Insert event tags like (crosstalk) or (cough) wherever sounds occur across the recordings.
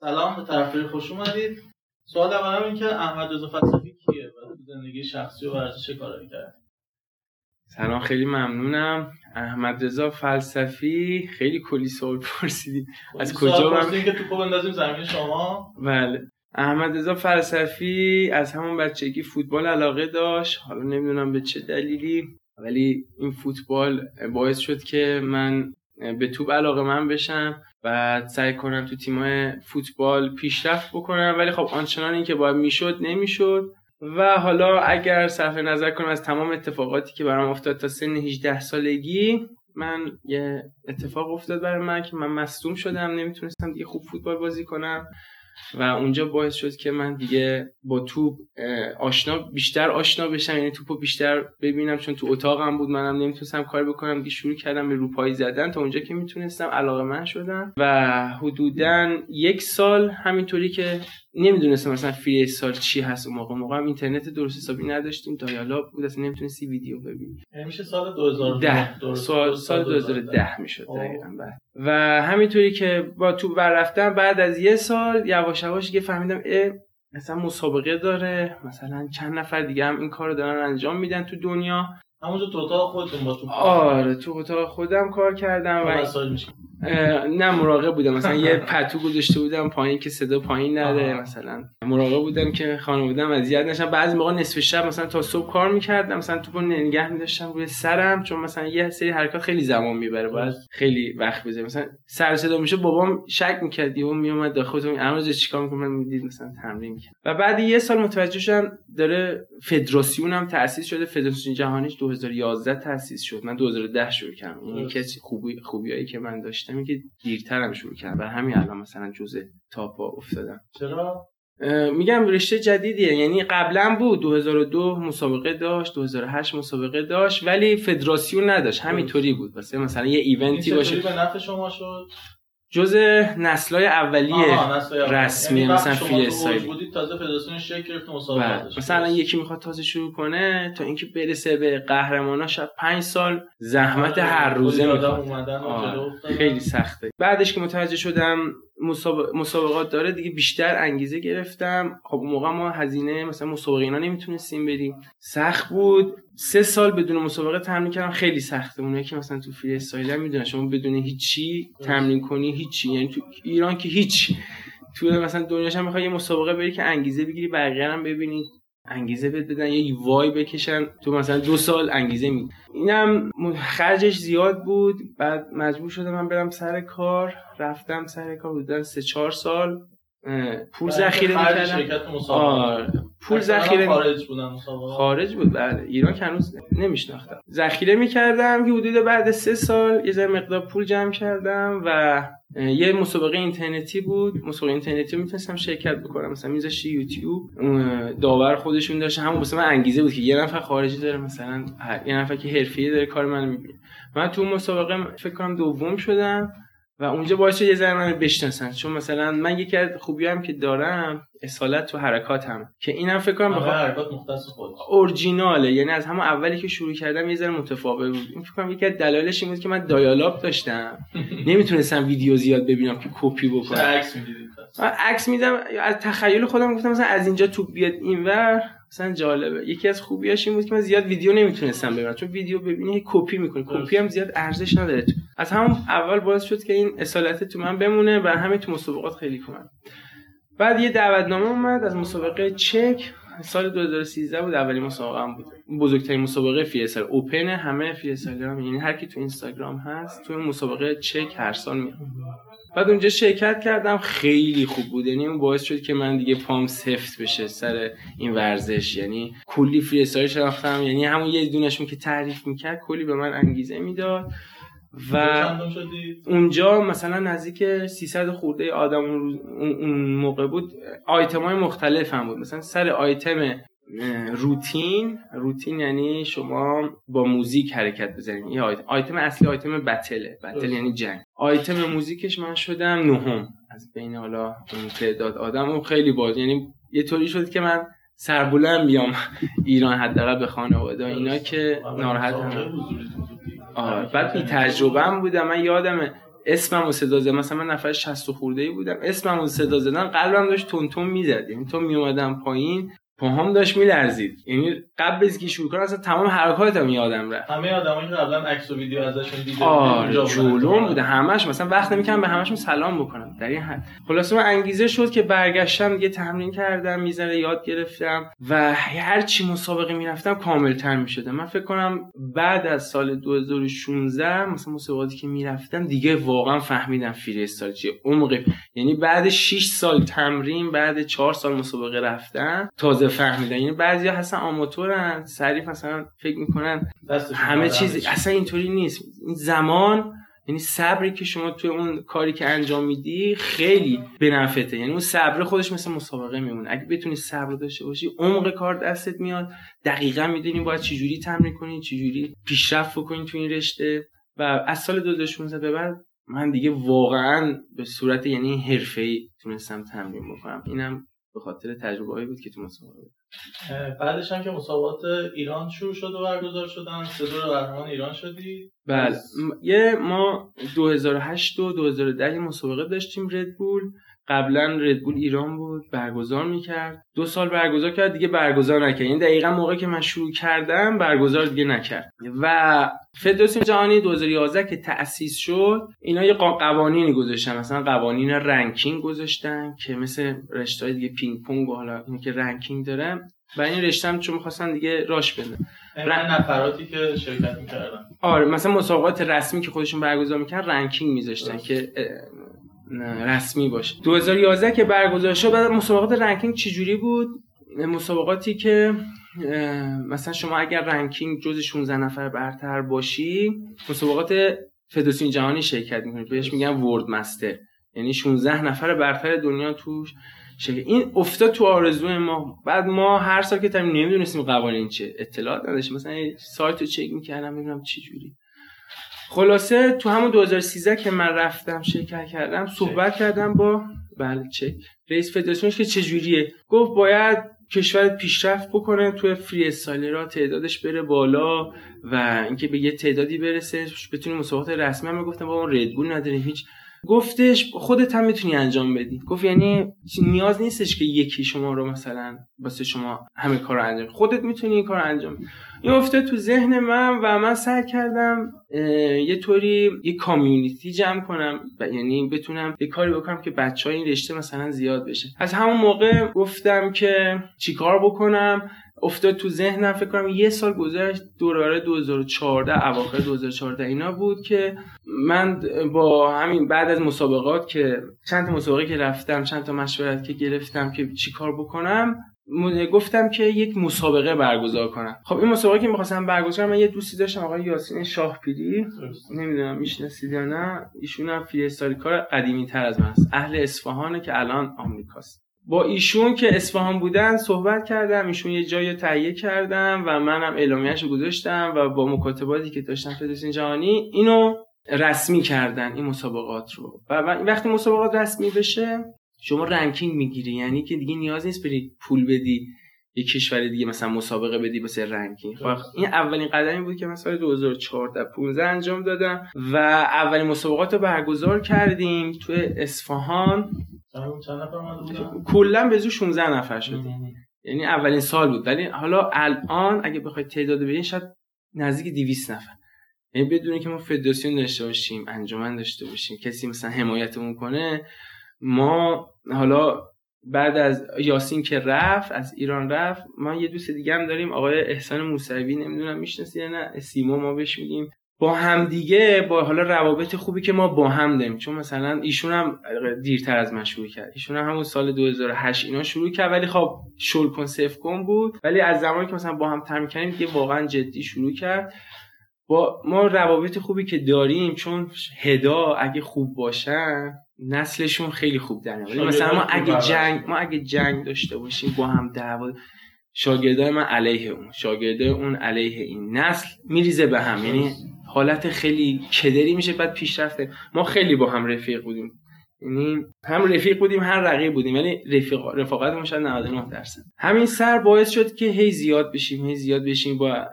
سلام به طرفداری خوش اومدید. سوال اول این که احمد رضا فلسفی کیه؟ و تو زندگی شخصی و ورزش چه کارایی کرد؟ سلام خیلی ممنونم. احمد رضا فلسفی خیلی کلی سوال پرسیدید از کجا من که توپو بندازیم زمین شما؟ بله. احمد رضا فلسفی از همون بچگی فوتبال علاقه داشت. حالا نمی‌دونم به چه دلیلی ولی این فوتبال باعث شد که من به توپ علاقه من بشم. و سعی کنم تو تیمای فوتبال پیشرفت بکنم ولی خب آنچنان این که باید می‌شد نمی‌شد. و حالا اگر صرف نظر کنم از تمام اتفاقاتی که برام افتاد تا سن 18 سالگی من یه اتفاق افتاد برای من که من مصدوم شدم نمی‌تونستم دیگه خوب فوتبال بازی کنم. و اونجا باعث شد که من دیگه با توپ آشنا بیشتر آشنا بشم یعنی توپو بیشتر ببینم چون تو اتاقم بود منم نمی‌تونستم کار بکنم دیگه شروع کردم به روپایی زدن تا اونجا که می‌تونستم علاقه من شدم. و حدودا یک سال همینطوری که نمی‌دونستم مثلا فری سال چی هست اون موقع. موقع هم اینترنت درست حسابی نداشتیم دایالاب بود اصلا نمی‌تونستی ویدیو ببینی. یعنی میشه سال 2010 سال سال 2010 می‌شد دقیقاً بله. و همینطوری که با تو رفتم بعد از یه سال یواش یواش دیگه فهمیدم اه مثلا مسابقه داره مثلا چند نفر دیگه هم این کارو دارن انجام میدن تو دنیا. همونجا تو اتاق خودتون با تو. آره تو اتاق خودم کار کردم و نه مراقب بودم. مثلا یه پتو گذاشته بودم پایین که صدا پایین نره مثلا. مراقب بودم که خانواده‌ام اذیت نشن بعضی موقع نصف شب مثلا تا صبح کار می‌کردم مثلا توپو نگه می‌داشتم روی سرم چون مثلا یه سری حرکات خیلی زمان می‌بره باید خیلی وقت بذاری. مثلا سر صدا میشه بابام شک می‌کرد یهو میومد داخل تو امروز چیکار می‌کنم می‌دید مثلا تمرین می‌کرد. و بعد یه سال متوجه شدم داره فدراسیون هم تأسیس شده. فدراسیون جهانی 2011 تأسیس شد. من 2010 شروع کردم. این یکی از خوبی خوبیایی که من داشتم. که دیرترم شروع کردم و همین الان مثلا جزء تاپا افتادم چرا؟ میگم رشته جدیدیه یعنی قبلا بود 2002 مسابقه داشت 2008 مسابقه داشت ولی فدراسیون نداشت همینطوری بود. واسه مثلا یه ایونتی باشه. به نفع شما شد؟ جز نسلای اولیه رسمی یعنی مثلا فری استایل تازه فدراسیون شکل گرفت بله. مثلا یکی می‌خواد تازه شروع کنه تا اینکه برسه به قهرمانا شب 5 سال زحمت آره، هر روزه می‌خواد. خیلی سخته. بعدش که متوجه شدم مسابقات داره دیگه بیشتر انگیزه گرفتم. خب اون موقع ما هزینه مثلا مسابقه اینا نمی‌تونستیم بریم سخت بود. سه سال بدون مسابقه تمرین کردم. خیلی سخته اونایی که مثلا تو فری استایل می‌دونن شما بدون هیچی تمرین کنی هیچی. یعنی تو ایران که هیچ. تو مثلا دنیاش هم می‌خوای یه مسابقه بری که انگیزه بگیری بقیه هم ببینید انگیزه بهت بدن یه وای بکشن. تو مثلا دو سال انگیزه می اینم خرجش زیاد بود. بعد مجبور شدم من برم سر کار. رفتم سر کار بودن سه چهار سال. پول ذخیره می‌کردم آره پول ذخیره خارج بودن خارج بود بله. ایران که هنوز نمیشناختم. ذخیره می‌کردم که حدود بعد سه سال یه ذره مقدار پول جمع کردم و یه مسابقه اینترنتی بود. مسابقه اینترنتی می‌تونستم شرکت بکنم. مثلا میذاشت یوتیوب داور خودشون داشت. همون واسه من انگیزه بود که یه نفر خارجی داره مثلا یه نفر که حرفه‌ای داره کار منو می‌بینه. من تو مسابقه فکر کنم دوم شدم. و اونجا باعث یه ذره منو بشناسن. چون مثلا من یکی از خوبیام که دارم اصالت تو حرکاتم که اینم فکر کنم بخوام حرکات مختص خود اورجیناله. یعنی از همون اولی که شروع کردم یه ذره متفاوت بود. این فکر کنم یکی از دلایلش این بود که من دایالاب داشتم. (laughs) نمی‌تونستم ویدیو زیاد ببینم که کپی بکنم. عکس می‌دیدید عکس میدم از تخیل خودم گفتم مثلا از اینجا تو بیاد اینور. مثلا جالبه. یکی از خوبیاش این بود که من زیاد ویدیو نمی‌تونستم ببینم. چون ویدیو ببینی کپی می‌کنی. کپی هم زیاد ارزش نداره. از همون اول باعث شد که این اصالت تو من بمونه و همه تو مسابقات خیلی کمک بعد یه دعوتنامه اومد. از مسابقه چک سال 2013 بود اولین مسابقه هم بود. بزرگترین مسابقه freestyle open همه freestyle هم یعنی هر کی تو اینستاگرام هست تو مسابقه چک هر سال میاد. بعد اونجا شرکت کردم خیلی خوب بود. یعنی اون باعث شد که من دیگه پام سفت بشه سر این ورزش. یعنی کلی فری استایل یعنی همون یه دونشون که تعریف می‌کرد کلی به من انگیزه می‌داد. و اونجا مثلا نزدیک 300 خورده آدم اون موقع بود. آیتم های مختلف هم بود. مثلا سر آیتم روتین روتین یعنی شما با موزیک حرکت بزنید. این آیتم اصلی آیتم بتله. بتل یعنی جنگ. آیتم موزیکش من شدم نهم. از بین حالا اون تعداد آدم اون خیلی باز. یعنی یه طوری شد که من سربلند بیام (laughs) ایران حداقل به خانواده اینا که ناراحت هم آره بعد بی تجربه هم بودم من یادمه اسمم رو صدا زدم مثلا من نفر 60 خورده ای بودم اسمم رو صدا زدن قلبم داشت تون تون می‌زد یعنی تو میومدم پایین پاهام داشت میلرزید. یعنی قبل از که شروع کنم اصلا تمام حرکاتم یادم رفت. همه آدمایی که قبلا عکس و ویدیو ازشون دیده آره جلوم بوده. همش مثلا وقت نمی‌کنم به همشون سلام بکنم. در این حد. خلاصه من انگیزه شد که برگشتم یه تمرین کردم می‌ذاره یاد گرفتم و هر چی مسابقه می‌رفتم کامل تر می‌شدم. من فکر کنم بعد از سال 2016 مثلا مسابقاتی که می‌رفتم دیگه واقعا فهمیدم فری استایل چیه عمق یعنی بعد 6 سال تمرین بعد 4 سال مسابقه رفتن تازه فهمیدن. یعنی بعضیا هستن آماتورن سریع مثلا فکر می‌کنن همه چیز اصلا اینطوری نیست. این زمان یعنی صبری که شما توی اون کاری که انجام میدی خیلی بنفته یعنی اون صبر خودش مثل مسابقه میمونه. اگه بتونی صبر داشته باشی عمق کار دستت میاد. دقیقا می‌دونی باید چجوری تمرین کنی چجوری پیشرفت بکنی تو این رشته. و از سال 2016 به بعد من دیگه واقعا به صورت یعنی حرفه‌ای تونستم تمرین بکنم. اینم به خاطر تجربه بود که تو مسابقه بعدش هم که مسابقات ایران شروع شد و برگزار شدن سه دور قهرمان ایران شدی. بله. یه ما 2008 و 2010 مسابقه داشتیم Red Bull قبلا Red Bull ایران بود برگزار می‌کرد. دو سال برگزار کرد دیگه برگزار نکرد. این یعنی دقیقا موقعی که من شروع کردم برگزار دیگه نکرد. و فدراسیون جهانی 2011 که تأسیس شد اینا یه قوانینی گذاشتن. مثلا قوانین ranking گذاشتن که مثل رشته دیگه پینگ پونگ و حالا اینی که ranking داره و این رشته چون می‌خواستن دیگه راش بدن نفراتی که شرکت می‌کردن آره مثلا مسابقات رسمی که خودشون برگزار می‌کردن ranking میذاشتن که رسمی باشه. 2011 که برگزار شد بعد مسابقات ranking چجوری بود؟ مسابقاتی که مثلا شما اگر ranking جز 16 نفر برتر باشی مسابقات فدراسیون جهانی شرکت می‌کنید بهش میگن World Master. یعنی 16 نفر برتر دنیا توش شرکت. این افتاد تو آرزوی ما. بعد ما هر سال که تمرین نمی‌دونستیم قوانین چه اطلاعات نداشتیم. مثلا سایت رو چک می‌کردم ببینم چه جوری خلاصه تو همون 2013 که من رفتم شرکت کردم صحبت کردم با بله چک. رئیس فدراسیونش که چجوریه؟ گفت باید کشورت پیشرفت بکنه تو فری استایلرها تعدادش بره بالا و اینکه به یه تعدادی برسه بتونی مسابقات رسمی هم گفتم با اون ردبول نداریم هیچ. گفتش خودت هم می‌تونی انجام بدی. گفت یعنی نیاز نیستش که یکی شما رو مثلا واسه شما همه کار رو انجام خودت می‌تونی این کار انجام این افتاد تو ذهن من و من سعی کردم یه طوری یه کامیونیتی جمع کنم و یعنی بتونم یه کاری بکنم که بچه های این رشته مثلا زیاد بشه. از همون موقع گفتم که چیکار بکنم؟ افتاد تو ذهنم فکر کنم یه سال گذشت دوره 2014 اواخر 2014 اینا بود که من با همین بعد از مسابقات که چند تا مسابقه که رفتم چند تا مشورت که گرفتم که چیکار بکنم گفتم که یک مسابقه برگزار کنم. خب این مسابقه که می‌خواستم برگزار من یه دوستی داشتم آقای یاسین شاهپیری. نمی‌دونم می‌شناسید یا نه. ایشون هم فری کار قدیمی تر از من است. اهل اصفهانه که الان آمریکاست. با ایشون که اصفهان بودن صحبت کردم ایشون یه جای تهیه کردم و منم اعلامیه‌اش رو گذاشتم و با مکاتباتی که داشتم فدراسیون جهانی اینو رسمی کردن این مسابقات رو. و وقتی مسابقات رسمی بشه شما ranking می‌گیری یعنی که دیگه نیاز نیست بری پول بدی یه کشور دیگه مثلا مسابقه بدی واسه ranking. خب این اولین قدمی بود که مثلا 2014 15 انجام دادم و اولین مسابقات رو برگزار کردیم تو اصفهان. کلا به زور 16 نفر شدیم یعنی اولین سال بود. ولی حالا الان اگه بخواید تعداد ببینید شاید نزدیک 200 نفر. یعنی بدونی که ما فدراسیون داشته باشیم انجمن داشته باشیم کسی مثلا حمایتمون کنه ما حالا بعد از یاسین که رفت از ایران رفت ما یه دوست دیگه هم داریم آقای احسان موسوی نمی‌دونم می‌شناسی یا نه؟ سیما ما بهش میگیم با هم دیگه با حالا روابط خوبی که ما با هم داریم. چون مثلا ایشون هم دیرتر از من شروع کرد. ایشون هم همون سال 2008 اینا شروع کرد ولی خب شل کن بود. ولی از زمانی که مثلا با هم تمرین کردیم دیگه واقعا جدی شروع کرد. با ما روابط خوبی که داریم چون هدا اگه خوب باشن نسلشون خیلی خوب در مثلا ما اگه جنگ ما اگه جنگ داشته باشیم با هم دعوا شاگردای من علیه اون شاگردای اون علیه این نسل میریزه به هم. یعنی حالت خیلی کدری میشه بعد پیشرفته ما خیلی با هم رفیق بودیم. یعنی هم رفیق بودیم هم رقیب بودیم. ولی رفیق رفاقتمون شاید 99 درصد. همین سر باعث شد که هی زیاد بشیم هی زیاد بشیم با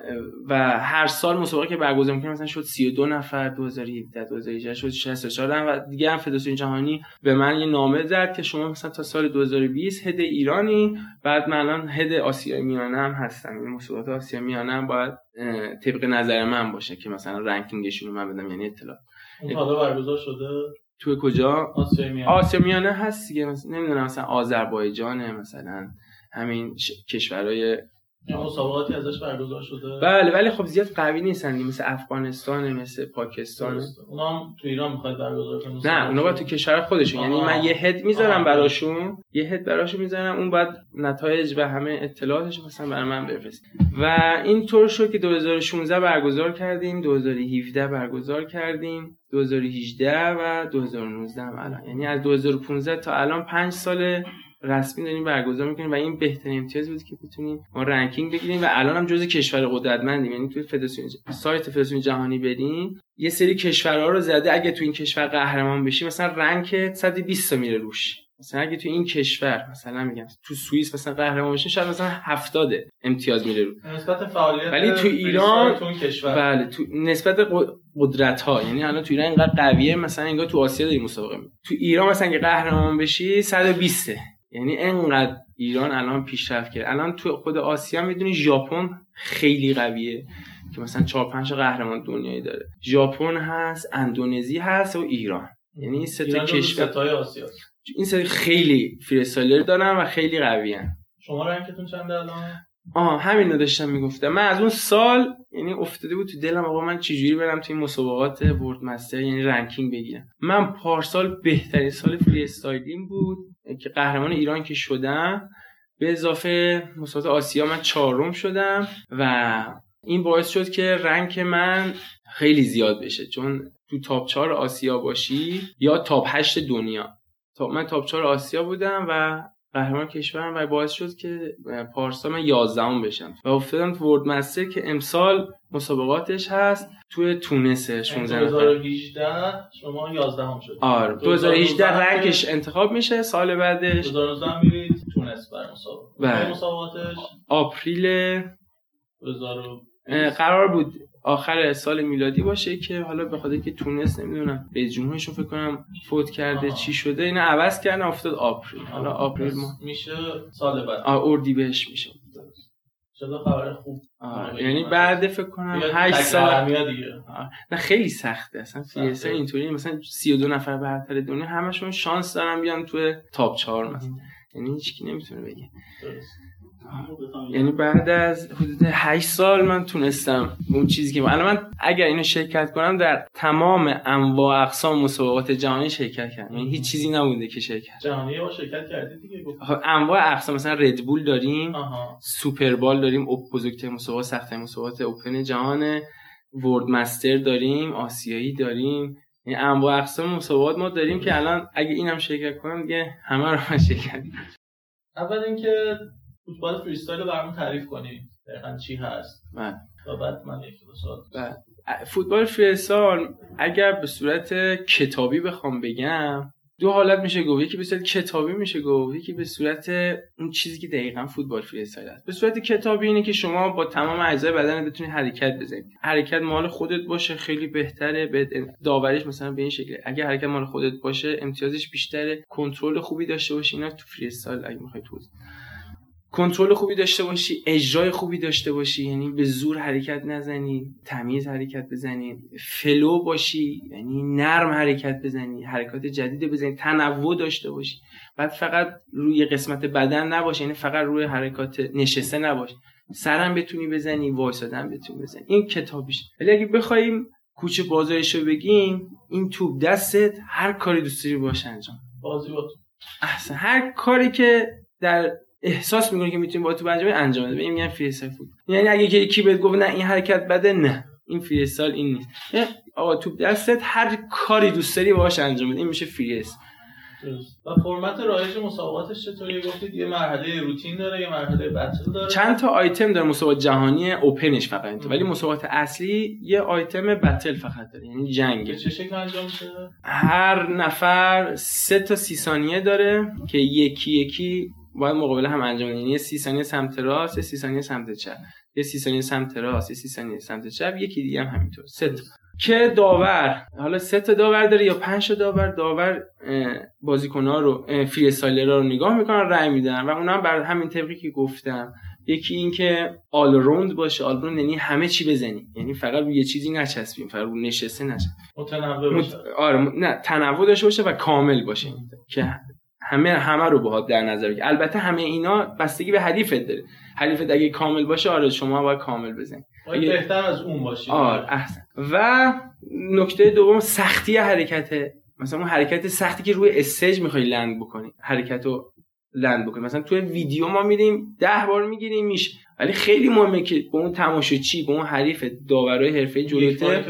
و هر سال مسابقه که برگزار می‌کردیم مثلا شد 32 نفر 2017 2018 شد 64 و دیگه هم فدراسیون جهانی به من یه نامه زد که شما مثلا تا سال 2020 هد ایرانی بعد من الان هد آسیای میانه هم هستم. این مسابقات آسیا میانه هم باید طبق نظر من باشه که مثلا رنکینگشون رو من بدم یعنی اطلاع حالا برگزار شده؟ تو کجا؟ آسیا میانه هست دیگه. مثلا نمی‌دونم مثلا آذربایجان مثلا همین ش... کشورهای مسابقاتی ازش برگزار شده. بله ولی خب زیاد قوی نیستن مثل افغانستان مثل پاکستان اونا هم تو ایران می‌خواد برگزار کنه نه اونا باید تو کشور خودشون. یعنی من یه هد می‌ذارم براشون. یه هد براشون می‌ذارم. اون بعد نتایج و همه اطلاعاتش مثلا برای من بفرست. و این طور شد که 2016 برگزار کردیم. 2017 برگزار کردیم. 2018 و 2019 هم الان. یعنی از 2015 تا الان 5 سال رسمی داریم برگزار می‌کنیم و این بهترین امتیاز بود که بتونیم ما ranking بگیریم و الان هم جزء کشور قدرتمندیم. یعنی توی فدراسیون سایت فدراسیون جهانی بریم یه سری کشورها رو زده. اگه تو این کشور قهرمان بشی مثلا rank 120 تا میره روش. مثلا اگه تو این کشور مثلا میگم تو سوئیس مثلا قهرمان بشین شاید مثلا 70 امتیاز میره رو. نسبت فعالیت ولی تو ایران تو کشور. بله تو نسبت قدرت ها یعنی الان تو ایران اینقدر قویه مثلا انگار تو آسیا داری مسابقه می تو ایران مثلا که قهرمان بشی 120 یعنی انقدر ایران الان پیشرفت کرد الان تو خود آسیا می‌دونی ژاپن خیلی قویه که مثلا 4 5 قهرمان دنیایی داره. ژاپن هست اندونزی هست و ایران. یعنی این سه تا کشور. آسیا این سری خیلی freestyler دارن و خیلی قوی هن. شما rank تون چنده الان؟ آه همین رو داشتم می‌گفتم. من از اون سال یعنی افتاده بود تو دلم آقا من چجوری برم تو این مسابقات World Master یعنی ranking بگیرم. من پارسال بهترین سال freestyling بود که قهرمان ایران که شدم. به اضافه مسابقات آسیا من چهارم شدم و این باعث شد که rank من خیلی زیاد بشه. چون تو top 4 آسیا باشی یا top 8 دنیا. تا من top 4 آسیا بودم و قهرمان کشورم و باعث شد که پارسال من 11 بشم. و افتادم تو World Master که امسال مسابقاتش هست توی تونس 16 2018 شما 11 هم شد آره 2018 رنگش انتخاب میشه سال بعدش. 2019 میرید تونس بر مسابقه. بله. مسابقاتش؟ آپریل 2000 قرار بود آخر سال میلادی باشه که حالا به خاطر که تونس نمی‌دونم به جمهورش فکر کنم فوت کرده آه. چی شده اینا عوض کردن افتاد آپریل. حالا آپریل ما میشه سال بعد. اردی بهش میشه. چرا خبر خوب. آه. یعنی بعد فکر کنم دیگه 8 تک سال. نه خیلی سخته. اصلا. فیسا اینطوری مثلا 32 نفر برتر دنیا همشون شانس دارن بیان توی تاپ 4 مثلا. یعنی هیچکی نمی‌تونه بگه. درست. یعنی بعد از حدود 8 سال من تونستم اون چیزی که الان من اگر اینو شرکت کنم در تمام انواع اقسام مسابقات جهانی شرکت کردم. یعنی هیچ چیزی نبوده که شرکت جهانی شرکت کردی دیگه خب، انواع اقسام مثلا ردبول داریم آها. سوپربال داریم او بزرگترین مسابقات سختترین مسابقات اوپن جهان World Master داریم آسیایی داریم. یعنی انواع اقسام مسابقات ما داریم که الان اگه اینم شرکت کنم دیگه همه رو من شرکت اول اینکه فوتبال freestyle رو برامون تعریف کنیم دقیقا چی هست؟ بله. و بعد من یک بله. فوتبال freestyle اگر به صورت کتابی بخوام بگم دو حالت میشه گفت. یکی به صورت کتابی میشه گفت یکی به صورت اون چیزی که دقیقا فوتبال freestyle است. به صورت کتابی اینه که شما با تمام اجزای بدن بتونی حرکت بزنید حرکت مال خودت باشه خیلی بهتره. به داوریش مثلا به این شکل اگه حرکت مال خودت باشه امتیازش بیشتره. کنترل خوبی داشته باشی. اینا تو freestyle اگه می‌خوای توضیح کنترل خوبی داشته باشی اجرای خوبی داشته باشی. یعنی به زور حرکت نزنی تمیز حرکت بزنی flow باشی یعنی نرم حرکت بزنی حرکات جدید بزنی تنوع داشته باشی. بعد فقط روی قسمت بدن نباشه یعنی فقط روی حرکات نشسته نباشه سرم بتونی بزنی وایسادن بتونی بزنی. این کتابیش. ولی اگه بخوایم کوچه بازارش رو بگیم این توپ دستت هر کاری دوست داری باشه انجام. بازی با تو. احسن. هر کاری که در احساس می‌کنی که می‌تونی با تو انجام انجام بده این میگن freestyle فوتبال. یعنی اگه یکی بهت گفت نه این حرکت بده نه. این freestyle این نیست. آقا توپ دستت هر کاری دوست داری باهاش انجام بده. این میشه درست. و فرمت رایج مسابقاتش چطوریه؟ گفتید یه مرحله روتین داره یه مرحله battle داره. چند تا آیتم داره مسابقات جهانی open ش فقط اینطور ولی مسابقات اصلی یه آیتم battle فقط داره. یعنی به جنگه چه شکل انجام میشه؟ هر نفر سه تا سی ثانیه داره که یکی یکی باید مقابله هم انجام بدن یعنی یه سی ثانیه سمت راست یه سی ثانیه سمت چپ. یه سی ثانیه سمت راست یه سی ثانیه سمت چپ یکی دیگه هم همینطور. سه تا. که داور. حالا سه تا داور داره یا پنج تا داور؟ داور بازیکن‌ها رو freestyler ها رو نگاه می‌کنن رأی میدن. و اونا هم بر همین طبقی که گفتم. یکی این که all round باشه. all round یعنی همه چی بزنی یعنی فقط یه چیزی نچسبیم. فقط نشسته نچسبیم. متنوع باشه. آره نه تنوع داشته باشه و کامل باشه. که همه همه رو باهات در نظر بگیر. البته همه اینا بستگی به حریفت داره. حریفت اگه کامل باشه آره شما باید کامل بزنی. باید اگه- بهتر از اون باشی. آره احسن. و نکته دوم سختی حرکته مثلا اون حرکت سختی که روی استیج می‌خوای لند بکنی. حرکت رو لند بکنی. مثلا توی ویدیو ما میریم ده بار می‌گیریم میشه. ولی خیلی مهمه که به اون تماشاچی به اون حریف داورای حرفه جلوته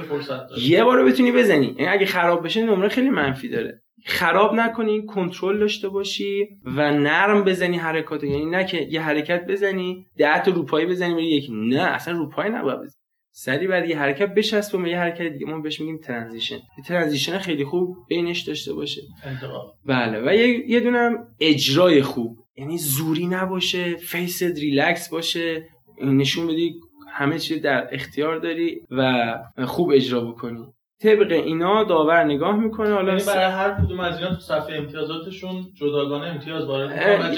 یه بار بتونی بزنی. یعنی اگه خراب بشه نمره خیلی منفی داره. خراب نکنی کنترل داشته باشی و نرم بزنی حرکات. یعنی نه که یه حرکت بزنی ده تا روپایی بزنی بری یکی. نه اصلا روپایی نباید بزنی. سری بعد یه حرکت بچسبه به یه حرکت دیگه. ما بهش میگیم transition. یه transition خیلی خوب بینش داشته باشه. انتقال. بله. و یه, یه دونه هم اجرای خوب. یعنی زوری نباشه face ت relax باشه. نشون بدی همه چی در اختیار داری و خوب اجرا بکنی. طبق اینا داور نگاه می‌کنه حالا یعنی برای هر کدوم از اینا تو صفحه امتیازاتشون جداگانه امتیاز وارد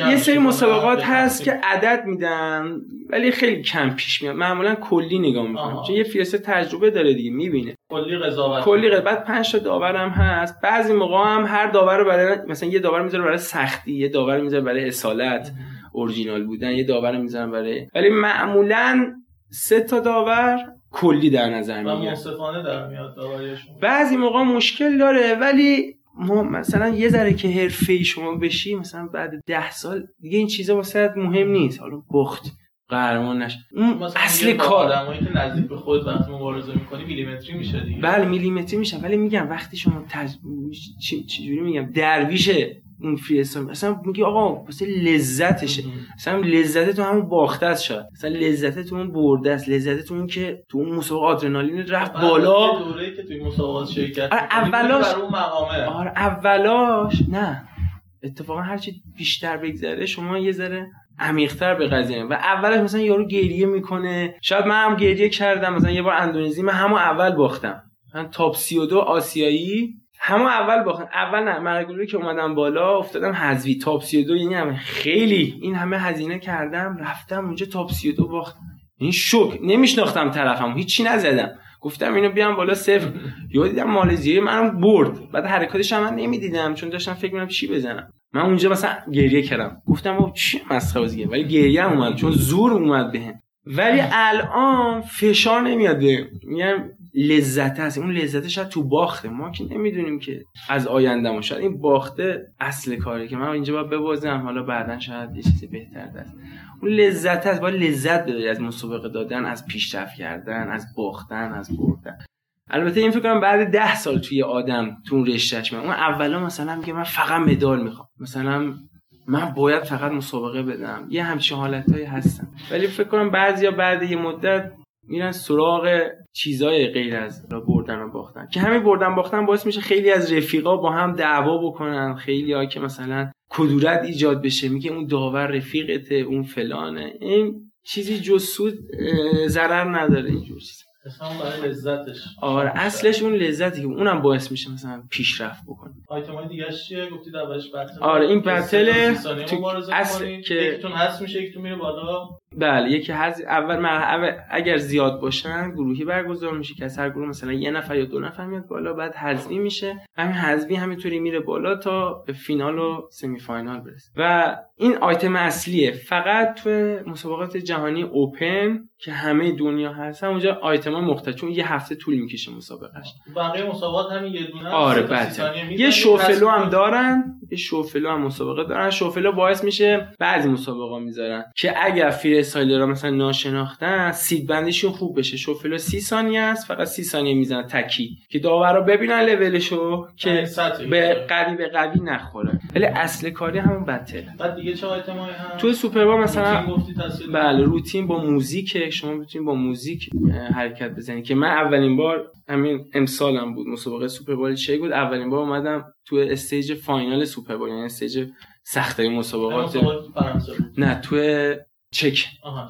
یه سری. مسابقات هست که. عدد میدن ولی خیلی کم پیش میاد. معمولا کلی نگاه می‌کنم. چون یه فیرسه تجربه داره دیگه می‌بینه. کلی قضاوت کلی قد بعد 5 تا داور هم هست. بعضی موقع هم هر داور رو برای مثلا یه داور می‌ذاره برای سختی یه داور می‌ذاره برای اصالت اورجینال بودن یه داور می‌ذارن برای ولی معمولا سه تا داور کلی در نظر و می‌گیرن. منصفانه در میاد بعضی موقع مشکل داره ولی ما مثلا یه ذره که حرفه شما بشی مثلا بعد ده سال دیگه این چیزا واسه مهم نیست. حالا بخت قهرمان نش اون اصل کار. آدمایی که نزدیک به خود وقتی مبارزه می‌کنی میلیمتری میشه دیگه. بله میلیمتری میشن ولی میگم وقتی شما تج... چجوری میگم درویش اون فریستایل مثلا میگی آقا واسه لذتشه. مثلا لذت تو همون باخته است شاید. مثلا لذت تو اون برده است لذت تو اون که تو اون مسابقه آدرنالین رفت بالا. دوره‌ای که توی مسابقات شرکت آره، اولاش- آره اولاش نه. اتفاقا هرچی بیشتر بگذره شما یه ذره عمیق‌تر به قضیه. و اولش مثلا یارو گریه می‌کنه. شاید من هم گریه کردم. مثلا یه بار اندونزی من همون اول باختم. من تاپ 32 آسیایی همون اول باختم اول نه مرگولی که اومدم بالا افتادم حذوی تاپ 32 یعنی هم خیلی. این همه هزینه کردم رفتم اونجا تاپ 32 باختم. این شوک نمیشناختم طرفم. هیچی نزدم. گفتم اینو بیام بالا صفر. یهو دیدم مالزیایی منم برد. بعد حرکاتش هم من نمی‌دیدم چون داشتم فکر می‌کردم چی بزنم. من اونجا مثلا گریه کردم. گفتم بابا چی مسخره بازیه ولی گریه هم اومد چون زور اومد بهم. ولی الان فشار نمیاد میگم لذت هست اون لذت شاید تو باخته. ما که نمی‌دونیم که از آینده شاید این باخته اصل کاره که من اینجا باید ببازم. حالا بعدا شاید یه چیز بهتر دست. اون لذت هست باید لذت ببری از مسابقه دادن از پیشرفت کردن از باختن از بردن. البته این فکر کنم بعد ده سال توی آدم تو اون رشتهش من اون اولا مثلا میگه من فقط مدال می‌خوام. مثلا من باید فقط مسابقه بدم. یه همچین حالتهایی هستن ولی فکر کنم بعضیا بعد یه مدت میرن سراغ چیزای غیر از را بردن و باختن. که همین بردن باختن باعث میشه خیلی از رفیقا با هم دعوا بکنن. خیلی ها که مثلا کدورت ایجاد بشه. میگه اون داور رفیقته اون فلانه. این چیزی جز سود ضرر نداره اینجور چیز برای لذتش. آره اصلش اون لذتی که اونم باعث میشه مثلا پیشرفت بکنه. آیتم های دیگه چیه؟ گفتید اولش بتل. آره، این بتل تو اصل. که- یکیتون هست میشه یکیتون میره بالا. بله یکی هز اول مرحله اگر زیاد باشن گروهی برگزار میشه که از هر گروه مثلا یه نفر یا دو نفر میاد بالا بعد حذفی میشه. همین حذفی همینطوری میره بالا تا به فینال و سمی فاینال برسه. و این آیتم اصلیه. فقط تو مسابقات جهانی اوپن که همه دنیا هستن اونجا آیتم ها مختلف چون یه هفته طول می‌کشه مسابقهش. بقیه مسابقات همین یه دونه آره بله. یه شوفلو هم دارن یه شوفلو هم مسابقه دارن. شوفلو باعث میشه بعضی مسابقه می‌ذارن که اگر فری استایلرها مثلا ناشناختن سید بندیشون خوب بشه. شوفل 30 ثانیه است فقط 30 ثانیه می‌زنن تکی. که داورا ببینن لولشو که به قوی به قوی نخوره. ولی اصل کاری همون بتل بعد دیگه چه آیتمایی هم؟ تو سوپر مثلا روتین بله روتین با موزیک شما می‌تونید با موزیک حرکت بزنید که من اولین بار همین امسالم بود مسابقه سوپر بول چه بود اولین بار اومدم تو استیج فاینال سوپر بول یعنی استیج سخته مسابقات. نه تو چک.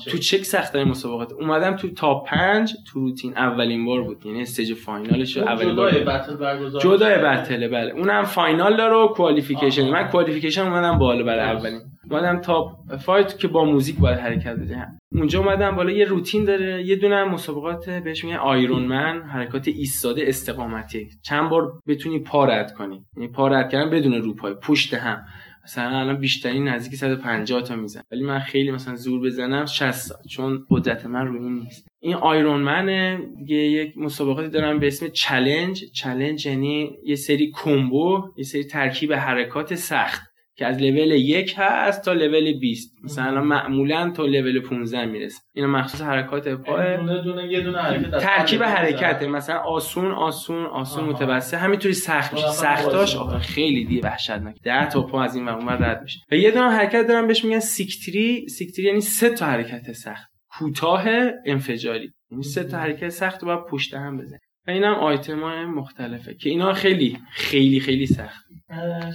تو چک سخته مسابقات. اومدم تو تا پنج تو روتین اولین بار بود یعنی استیج فاینالش اولین بار بتل جدای بتله بله. اونم فاینال داره و کوالیفیکیشن. من کوالیفیکیشن اومدم بالا برای اولین. اومدم تا فایت که با موزیک باید حرکت بده. اونجا اومدم بالا یه روتین داره یه دونه مسابقات بهش میگن آیرون من حرکات ایستاده استقامتی. چند بار بتونی پا رد کنی. یعنی پا رد کردن بدون روپای پشت هم. مثلا الان بیشترین نزدیک 150 تا میزن ولی من خیلی مثلا زور بزنم 60 تا چون قدرت من روی نیست. این آیرون من دیگه یک مسابقاتی دارم به اسم چلنج چلنج یعنی یه سری کومبو یه سری ترکیب حرکات سخت. که از لول یک هست تا لول 20 مثلا معمولا تا لول 15 می‌رسه. اینا مخصوص حرکات پای. یعنی دونه دونه یه دونه حرکت ترکیب حرکته. مثلا آسون آسون آسون متوسط همینطوری سخت میشه. سختاش آخه خیلی دیگه وحشتناک. 10 تا پا از این و اون رد میشه. و یه دونه حرکت دارم بهش میگن سیکتری. سیکتری یعنی سه تا حرکت سخت. کوتاه انفجاری. یعنی سه تا حرکت سخت رو باید پشت هم بزنی. و اینم آیتم های مختلفه که اینا خیلی خیلی خیلی سخت.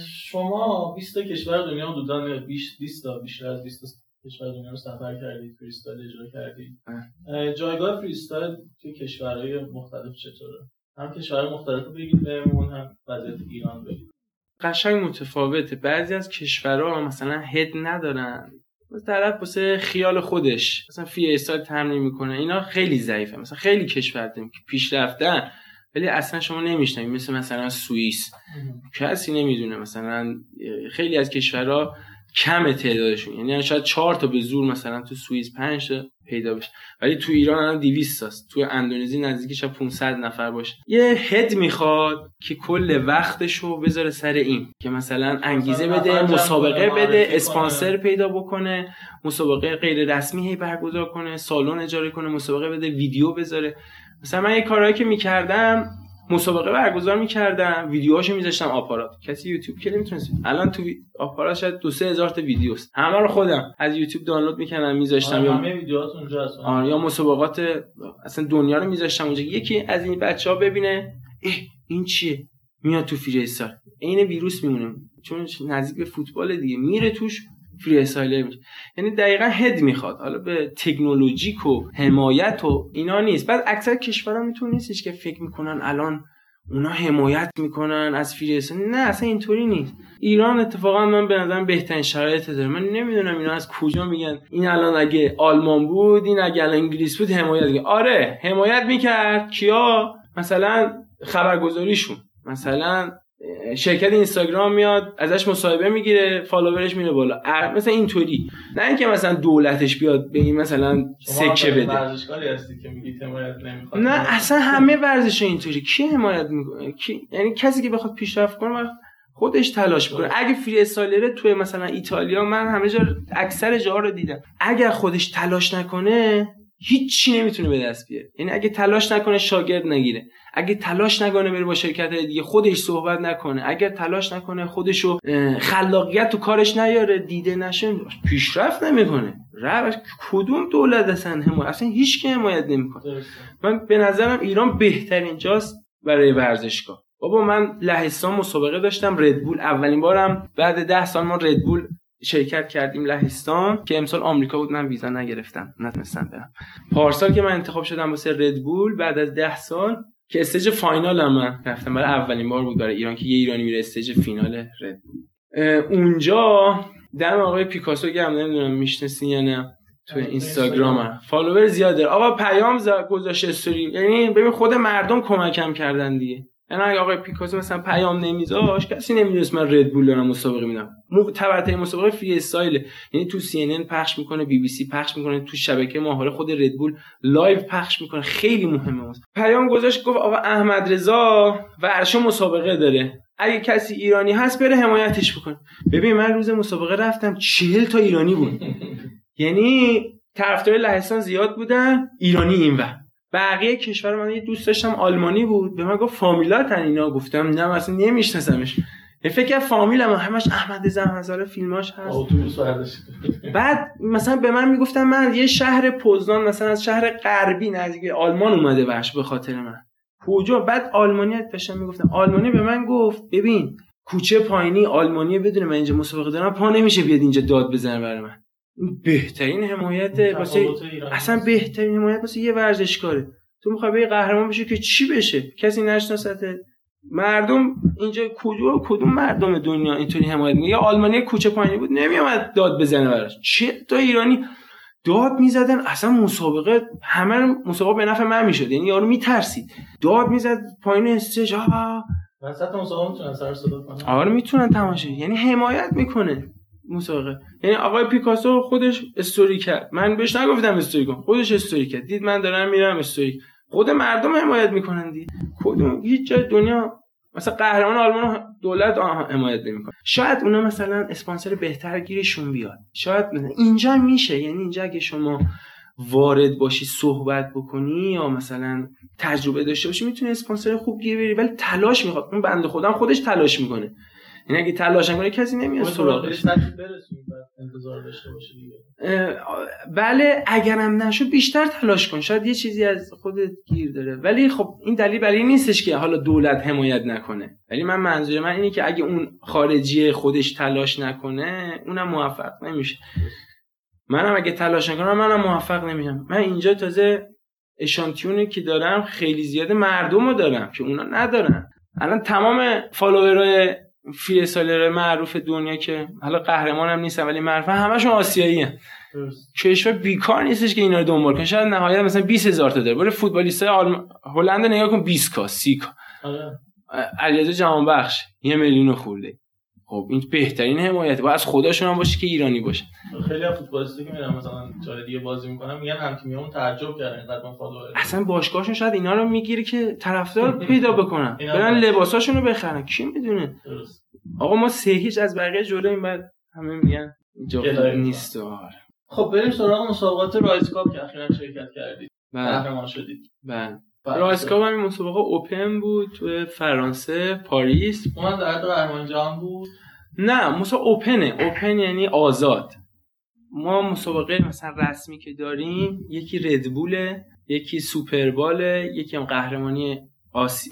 شما 20 کشور دنیا حدودا 20 تا بیشتر از 20 کشور دنیا رو سفر کردید freestyle اجرا کردید. جایگاه freestyle توی کشورهای مختلف چطوره؟ هم کشورهای مختلف بگید بهمون هم وضعیت ایران بگید. قشنگ متفاوته. بعضی از کشورها مثلا هدف ندارن. طرف واسه خیال خودش. مثلا freestyle تمرین می‌کنه. اینا خیلی ضعیفه. مثلا خیلی کشور داریم که پیش رفتن. ولی اصلا شما نمیشنوید مثل مثلا سوئیس. کسی نمی‌دونه مثلا خیلی از کشورها کم تعدادشون. یعنی شاید چهار تا به زور مثلا تو سوئیس 5 تا پیدا بشه. ولی تو ایران الان 200 هست تو اندونزی نزدیکش 500 نفر باشه. یه هد می‌خواد که کل وقتشو بذاره سر این که مثلا انگیزه بده مسابقه بده اسپانسر پیدا بکنه مسابقه غیر رسمی هی برگزار کنه سالن اجاره کنه مسابقه بده ویدیو بذاره. مثلا من یه کارهایی که می‌کردم مسابقه برگزار می‌کردم ویدیوهاشو میذاشتم آپارات. کسی یوتیوب که نمی‌تونست. الان تو آپارات شاید دو سه هزار تا ویدیوست. همه رو خودم از یوتیوب دانلود می‌کردم میذاشتم. یا همه ویدیوهات اونجا هست آره یا مسابقات اصلا دنیا رو میذاشتم اونجا. یکی از این بچه ها ببینه اه این چیه؟ میاد تو فری عین ویروس میمونه. چون نزدیک به فوتبال دیگه. میره توش فری استایلر میشه یعنی دقیقا هد می‌خواد. حالا به تکنولوژیک و حمایت و اینا نیست. بعد اکثر کشورها میتون نیستش که فکر می‌کنن الان اونا حمایت می‌کنن از فری نه اصلا اینطوری نیست. ایران اتفاقا من به نظرم بهترین شرایط داره. من نمی‌دونم اینا از کجا میگن. این الان اگه آلمان بود این اگه الان انگلیس بود حمایت آره حمایت می‌کرد. کیا؟ مثلا خبرگزاریشون. مثلا شرکت اینستاگرام میاد ازش مصاحبه می‌گیره فالوورش میره بالا. مثلا اینطوری. نه اینکه مثلا دولتش بیاد به این مثلا سکه بده. هستی که نه اصلا همه ورزش اینطوری. کی حمایت می‌کنه؟ کی؟ یعنی کسی که بخواد پیشرفت کنه خودش تلاش می‌کنه اگه فری استایلره توی مثلا ایتالیا من همه جا اکثر جاها رو دیدم. اگر خودش تلاش نکنه هیچی نمی‌تونه به دست بیاره. یعنی اگه تلاش نکنه شاگرد نگیره. اگه تلاش نکنه بره با شرکت دیگه خودش صحبت نکنه. اگر تلاش نکنه خودشو خلاقیت تو کارش نیاره دیده نشه پیشرفت نمی‌کنه. روش کدوم دولت اصلا حمایت؟ اصلا هیچ که حمایت نمی‌کنه. من به نظرم ایران بهترین جاست برای ورزشگاه. بابا من لهستان مسابقه داشتم ردبول اولین بارم بعد ده سال ما ردبول شرکت کردیم لهستان که امسال آمریکا بود من ویزا نگرفتم. نتونستم برم. پارسال که من انتخاب شدم واسه ردبول بعد از ده سال که stage final هم من رفتم. برای اولین بار بود برای ایران که یه ایرانی میره stage final ردبول اونجا دم آقای پیکاسو گرم نمی‌دونم می‌شناسین یا نه تو اینستاگرام فالوور زیاده. آقا پیام گذاشته استوری. یعنی ببین خود مردم کمکم کردن دیگه. یعنی آقای پیکاسو مثلا پیام نمیذاش کسی نمی‌دونست من ردبول دارم مسابقه میدم تبرتای مسابقه freestyle یعنی تو سی پخش می‌کنه بی بی سی پخش می‌کنه تو شبکه ماهواره خود ردبول live پخش می‌کنه. خیلی مهمه پیام گذاشت گفت آقا احمد رضا ورشو مسابقه داره. اگه کسی ایرانی هست بره حمایتش بکنه. ببین من روز مسابقه رفتم چهل تا ایرانی بود. یعنی طرفدار لهستان زیاد بودن ایرانی این و بقیه کشور من یه دوست داشتم آلمانی بود. به من گفت فامیلاتن اینا؟ گفتم نه اصلا نمیشناسمش. فکر فامیل ما همش احمد زمزار فیلماش هست. بعد مثلا به من می‌گفتم من یه شهر پوزدان مثلا از شهر غربی نزدیک آلمان اومده وحش به خاطر من. کجا؟ بعد آلمانی داشتم می‌گفتم آلمانی به من گفت ببین کوچه پایینی آلمانی بدون من اینجا مسابقه دارم پا نمیشه بیاد اینجا داد بزنه برای من. بهترین حمایت واسه اصلا بهترین حمایت واسه یه ورزشکاره. تو می‌خوای به قهرمان بشه که چی بشه؟ کسی نشناسته. مردم اینجا کجا کدوم مردم دنیا اینطوری حمایت میگه آلمانی کوچه پایینی بود نمیومد داد بزنه براش. چه تا ایرانی داد می‌زدن اصلا مسابقه همه مسابقه به نفع من می‌شد. یعنی یارو میترسید. داد می‌زد پایین stage آها وسط مسابقه می‌تونن سر صدا کنن آره می‌تونن تماشا یعنی حمایت می‌کنه. مسابقه یعنی آقای پیکاسو خودش استوری کرد. من بهش نگفتم استوری کن. خودش استوری کرد. دید من دارم میرم استوری. خود مردم حمایت می‌کنن دی کدوم؟ هیچ جای دنیا. مثلا قهرمان آلمان دولت حمایت نمی‌کنه شاید اونا مثلا اسپانسر بهتر گیرشون بیاد. شاید اینجا میشه. یعنی اینجا اگه شما وارد باشی صحبت بکنی یا مثلا تجربه داشته باشی می‌تونی اسپانسر خوب گیر بری. ولی تلاش می‌خواد. اون بنده خودم خودش تلاش می‌کنه. این یعنی اگه تلاش نکنه کسی نمیاد سراغش. انتظار داشته باشه بله اگرم نشد بیشتر تلاش کن. شاید یه چیزی از خودت گیر داره. ولی خب این دلیل برای نیستش که حالا دولت حمایت نکنه. ولی من منظور من اینه که اگه اون خارجی خودش تلاش نکنه اونم موفق نمیشه. منم اگه تلاش نکنم منم موفق نمیشم. من اینجا تازه اشانتیونی که دارم خیلی زیاد مردم رو دارم که اونا ندارن. الان تمام فالوورای freestyler معروف دنیا که حالا قهرمان هم نیستن ولی معروف. همشون آسیایی هم. کشور بیکار نیستش که اینا رو دنبال کنه شاید نهایت مثلا 20 هزار تا داره. برای فوتبالیست آلم... هلند نگاه کن 20 K 30 K. علیرضا جهان بخش یه میلیون خورده. خب این بهترین حمایت. با از خداشون هم باشه که ایرانی باشه. خیلی از فوتبالیستا که میرن مثلا جای دیگه بازی می‌کنن میگن هم تیمیمون تعجب کردن اینقدر فالوور اصلا باشگاهشون شاید اینا رو می‌گیره که طرفدار (laughs) پیدا بکنن. برن لباساشون رو بخرن. کی می‌دونه؟ آقا ما سه هیچ از بقیه جلویم بعد همه میگن اینجا نیست. آره. خب بریم سراغ مسابقات Rise Cup که اخیرا شرکت کردید. بله. شدید. بله. Rise Cup هم مسابقه open بود تو فرانسه پاریس. اون در قهرمان جهان بود؟ نه مسابقه اوپنه. اوپن یعنی آزاد. ما مسابقه مثلا رسمی که داریم یکی ردبوله یکی سوپرباله یکی هم قهرمانی آسی...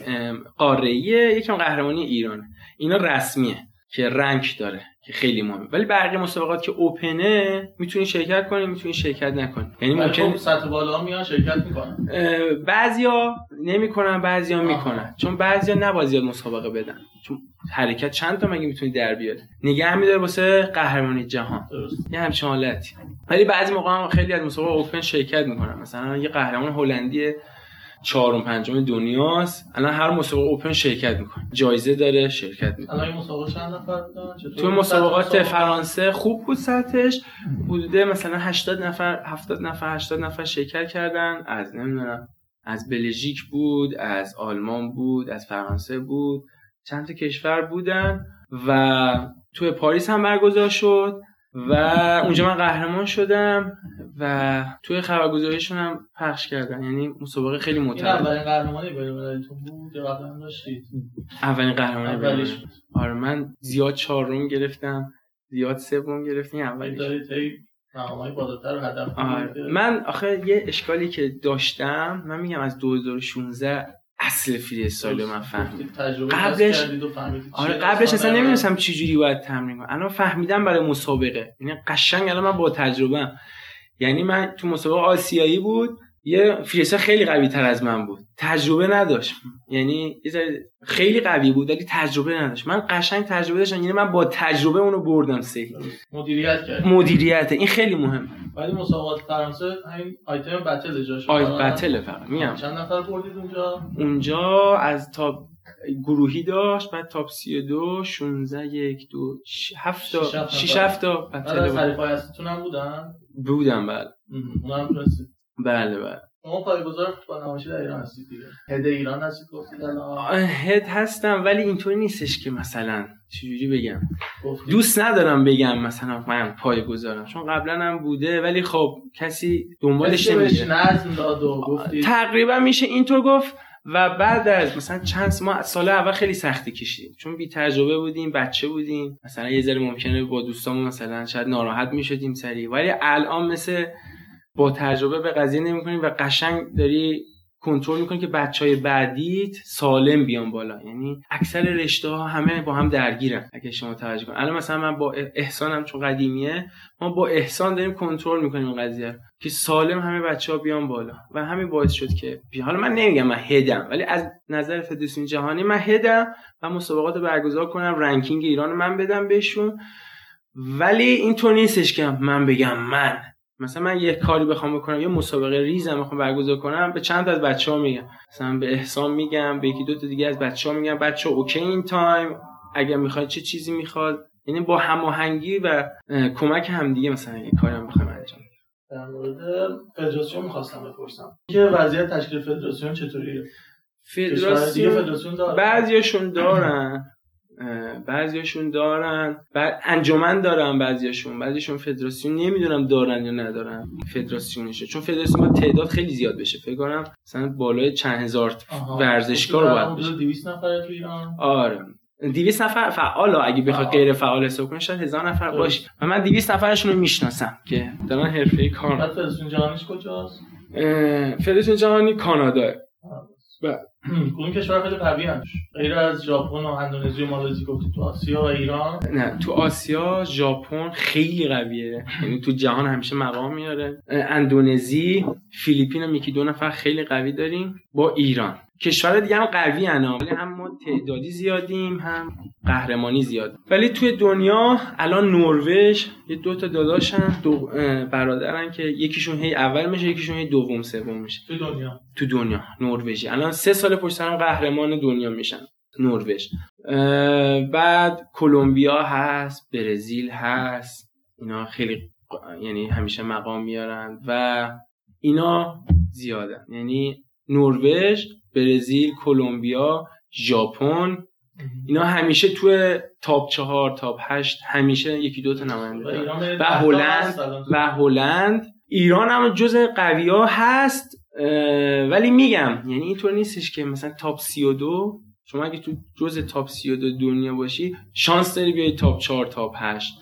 قاره‌ایه یکی هم قهرمانی ایرانه اینا رسمیه. که رنگ داره که خیلی مهمه. ولی بقیه مسابقات که اوپنه می‌تونی شرکت کنی می‌تونی شرکت نکنی. یعنی ممکن سطح بالا میان شرکت می‌کنن. بعضیا نمی‌کنن بعضیا می‌کنن. چون بعضیا نباید زیاد مسابقه بدن. چون حرکت چند تا مگه می‌تونی در بیاری؟ نگه میداره واسه قهرمانی جهان. درست. یه همچین حالتی. ولی بعضی موقع هم خیلی از مسابقه اوپن شرکت می‌کنن. مثلا یه قهرمان هلندی چهارم پنجم دنیاست. الان هر مسابقه اوپن شرکت می‌کنه. جایزه داره شرکت می‌کنه. الان مسابقه چند نفر تو مسابقات فرانسه خوب بود سطحش. بوده مثلا 80 نفر 70 نفر 80 نفر شرکت کردن. از نمی‌دونم از بلژیک بود از آلمان بود از فرانسه بود. چند تا کشور بودن و توی پاریس هم برگزار شد. و اونجا من قهرمان شدم و توی خبرگزاریشون هم پخش کردن. یعنی مسابقه خیلی معتبر. اولین قهرمانی بود یا قبلا داشتید؟ اولین قهرمانی آره من زیاد چهارم گرفتم زیاد سوم گرفتم اولیش. آره. من آخه یه اشکالی که داشتم من میگم از 2016 اصل فری استایل من فهمیدم. قبلش آره قبلش اصلا نمی‌دونستم چه جوری باید تمرین کنم. الان فهمیدم برای مسابقه. یعنی قشنگ الان من با تجربه یعنی من تو مسابقه آسیایی بود یه فریسا خیلی قوی تر از من بود. تجربه نداشت. یعنی خیلی قوی بود ولی تجربه نداشت. من قشنگ تجربه داشتم یعنی من با تجربه اونو بردم سه مدیریت کرد مدیریت. این خیلی مهم. ولی مسابقات فرانسه همین آیتم بتل جاش آی بتل فقط. میام چند نفر بردید اونجا؟ اونجا از تا گروهی داشت بعد تاپ 32 16 1 2 7 تا 6 7 تا بتل هم بودن؟ بودن بله. اونم بله بله. شما پایگزار با در ایران هستید دیگه. هد ایران هستید گفتید هد هستم ولی اینطوری نیستش که مثلا چجوری بگم. دوست ندارم بگم مثلا من پایگزارم چون قبلا هم بوده ولی خب کسی دنبالش نمیگه. تقریبا میشه اینطور گفت و بعد از مثلا چند ما سال اول خیلی سختی کشیدیم چون بی تجربه بودیم بچه بودیم. مثلا یه ذره ممکنه با دوستامون مثلا شاید ناراحت می‌شدیم سری ولی الان مثل با تجربه به قضیه نمی‌کنی و قشنگ داری کنترل می‌کنی که بچه های بعدیت سالم بیان بالا. یعنی اکثر رشته ها همه با هم درگیرن اگه شما توجه کنید الان مثلا من با احسانم چون قدیمیه ما با احسان داریم کنترل می‌کنیم این قضیه که سالم همه بچه ها بیان بالا. و همین باعث شد که حالا من نمیگم من هدم ولی از نظر فدراسیون جهانی من هدم و مسابقات برگزار کنم رنکینگ ایران من بدم بهشون. ولی اینطور نیستش که من بگم من مثلا من یه کاری بخوام بکنم یه مسابقه ریزم بخوام برگزار کنم به چند از بچه ها میگم. مثلا به احسان میگم به یکی دو تا دیگه از بچه ها میگم بچه ها okay این time. اگر می‌خواد چه چیزی می‌خواد. یعنی با هماهنگی و کمک همدیگه مثلا یه کاری هم بخوایم انجام در مورد فدراسیون می‌خواستم بپرسم. که وضعیت تشکیل فدراسیون چطوریه؟ فدراسیون بعضیاشون دارن. بعضیاشون دارن. بعد انجمن دارن بعضیاشون. بعضیشون فدراسیون نمی‌دونم دارن یا ندارن فدراسیونشه چون فدراسیون باید تعداد خیلی زیاد بشه. فکر کنم مثلا بالای چند هزار ورزشکار باید بشه 200 نفر تو ایران. آره. 200 نفر فعال اگه بخواد غیر فعال حساب کنه شاید هزار نفر باشه. و من 200 نفرشون رو می‌شناسم که دارن حرفه کار فدراسیون جهانیش کجاست؟ فدراسیون جهانی کانادا. (clears throat) اون کشور خیلی قوی غیر از ژاپن و اندونزی و مالزی گفتی تو آسیا و ایران. نه تو آسیا ژاپن خیلی قویه. یعنی تو جهان همیشه مقام میاره. اندونزی فیلیپین هم یکی دو نفر خیلی قوی داریم. با ایران. کشور دیگه هم قوی هن ولی هم ما تعدادی زیادیم هم قهرمانی زیاد. ولی توی دنیا الان نروژ یه دو تا داداشن دو برادرن که یکیشون هی اول میشه یکیشون هی دوم سوم میشه. تو دنیا. تو دنیا نروژی. الان سه سال پشت سرم قهرمان دنیا میشن نروژ. بعد کلمبیا هست برزیل هست اینا خیلی یعنی همیشه مقام میارن و اینا زیادن. یعنی نروژ برزیل کلمبیا ژاپن. اینا همیشه تو تاپ چهار تاپ هشت همیشه یکی دو تا نماینده و هلند و هلند. ایران هم جز قوی ها هست ولی میگم یعنی اینطور نیستش که مثلا top 32 شما اگه تو جز top 32 دنیا باشی شانس داری بیای top 4 top 8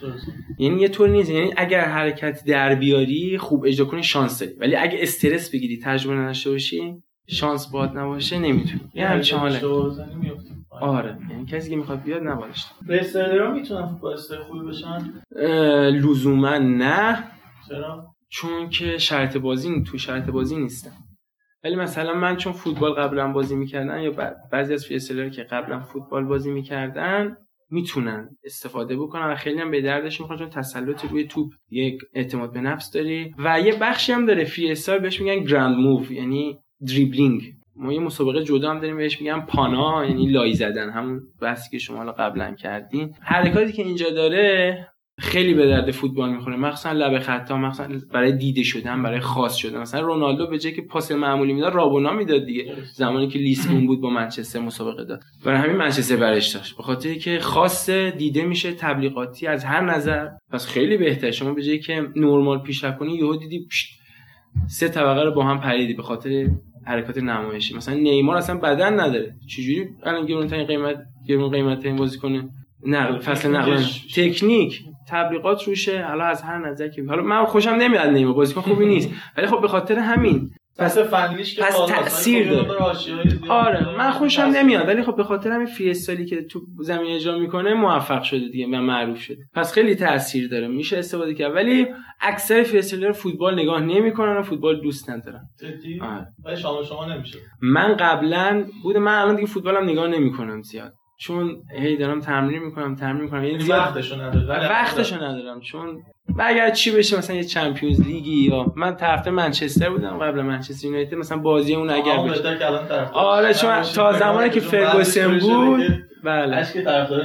یعنی یه طور نیست. یعنی اگر حرکت در بیاری خوب اجرا کنی شانس داری. ولی اگه استرس بگیری تجربه نداشته باشی شانس بات نباشه نمی‌تونی یه یعنی همچین حاله. آره. یعنی کسی که می‌خواد بیاد نبالش به می‌تونن با خوبی بشن؟ لزوما نه. چرا؟ چون که شرط بازی تو شرط بازی نیستن. ولی مثلا من چون فوتبال قبلا بازی می‌کردن یا بعضی از freestyler که قبلا فوتبال بازی می‌کردن می‌تونن استفاده بکنن و خیلی هم به دردش چون تسلط روی توپ یک اعتماد به نفس داری. و یه بخشی هم داره فی بهش میگن ground move. یعنی دریبلینگ. ما یه مسابقه جدا هم داریم بهش میگن panna یعنی لای زدن. همون بحثی که شما قبلا کردین. حرکاتی که اینجا داره خیلی به درد فوتبال می‌خوره. مخصوصا لب خطا مخصوصا برای دیده شدن برای خاص شدن. مثلا رونالدو به جای که پاس معمولی می‌داد رابونا می‌داد دیگه. زمانی که لیسبون بود با منچستر مسابقه داد. برای همین منچستر برش داشت. به خاطر که خاص دیده میشه تبلیغاتی از هر نظر. پس خیلی بهتر شما به جای که نرمال پیشرفت کنی یهو دیدی سه طبقه رو با هم پریدی. به خاطر حرکات نمایشی. مثلا نیمار اصلا بدن نداره. چجوری الان گرونترین قیمت گرون قیمت این بازی کنه نقل فصل نقل تکنیک. تبلیغات روشه. حالا از هر نظر که حالا من خوشم نمیاد نیمار. بازیکن خوبی نیست. ولی خب به خاطر همین پس فنیش که پس تاثیر داره. آره من خوشم نمیاد ولی خب به خاطر همین freestyle ی که تو زمین اجرا می‌کنه موفق شده دیگه و معروف شده. پس خیلی تاثیر داره میشه استفاده کرد. ولی اکثر freestyler فوتبال نگاه نمی‌کنن و فوتبال دوست ندارن. جدی؟ آره. شما شما نمیشه. من قبلا بود من الان دیگه فوتبالم نگاه نمی‌کنم زیاد. چون هی دارم تمرین می‌کنم تمرین می‌کنم. یعنی وقتشو ندارم وقتشو ندارم. چون و اگر چی بشه مثلا یه چمپیونز لیگی یا من طرفدار منچستر بودم قبل منچستر یونایتد مثلا بازی اون اگر بشه. آره چون تا زمانی که فرگوسن بود بله. اشک طرفدار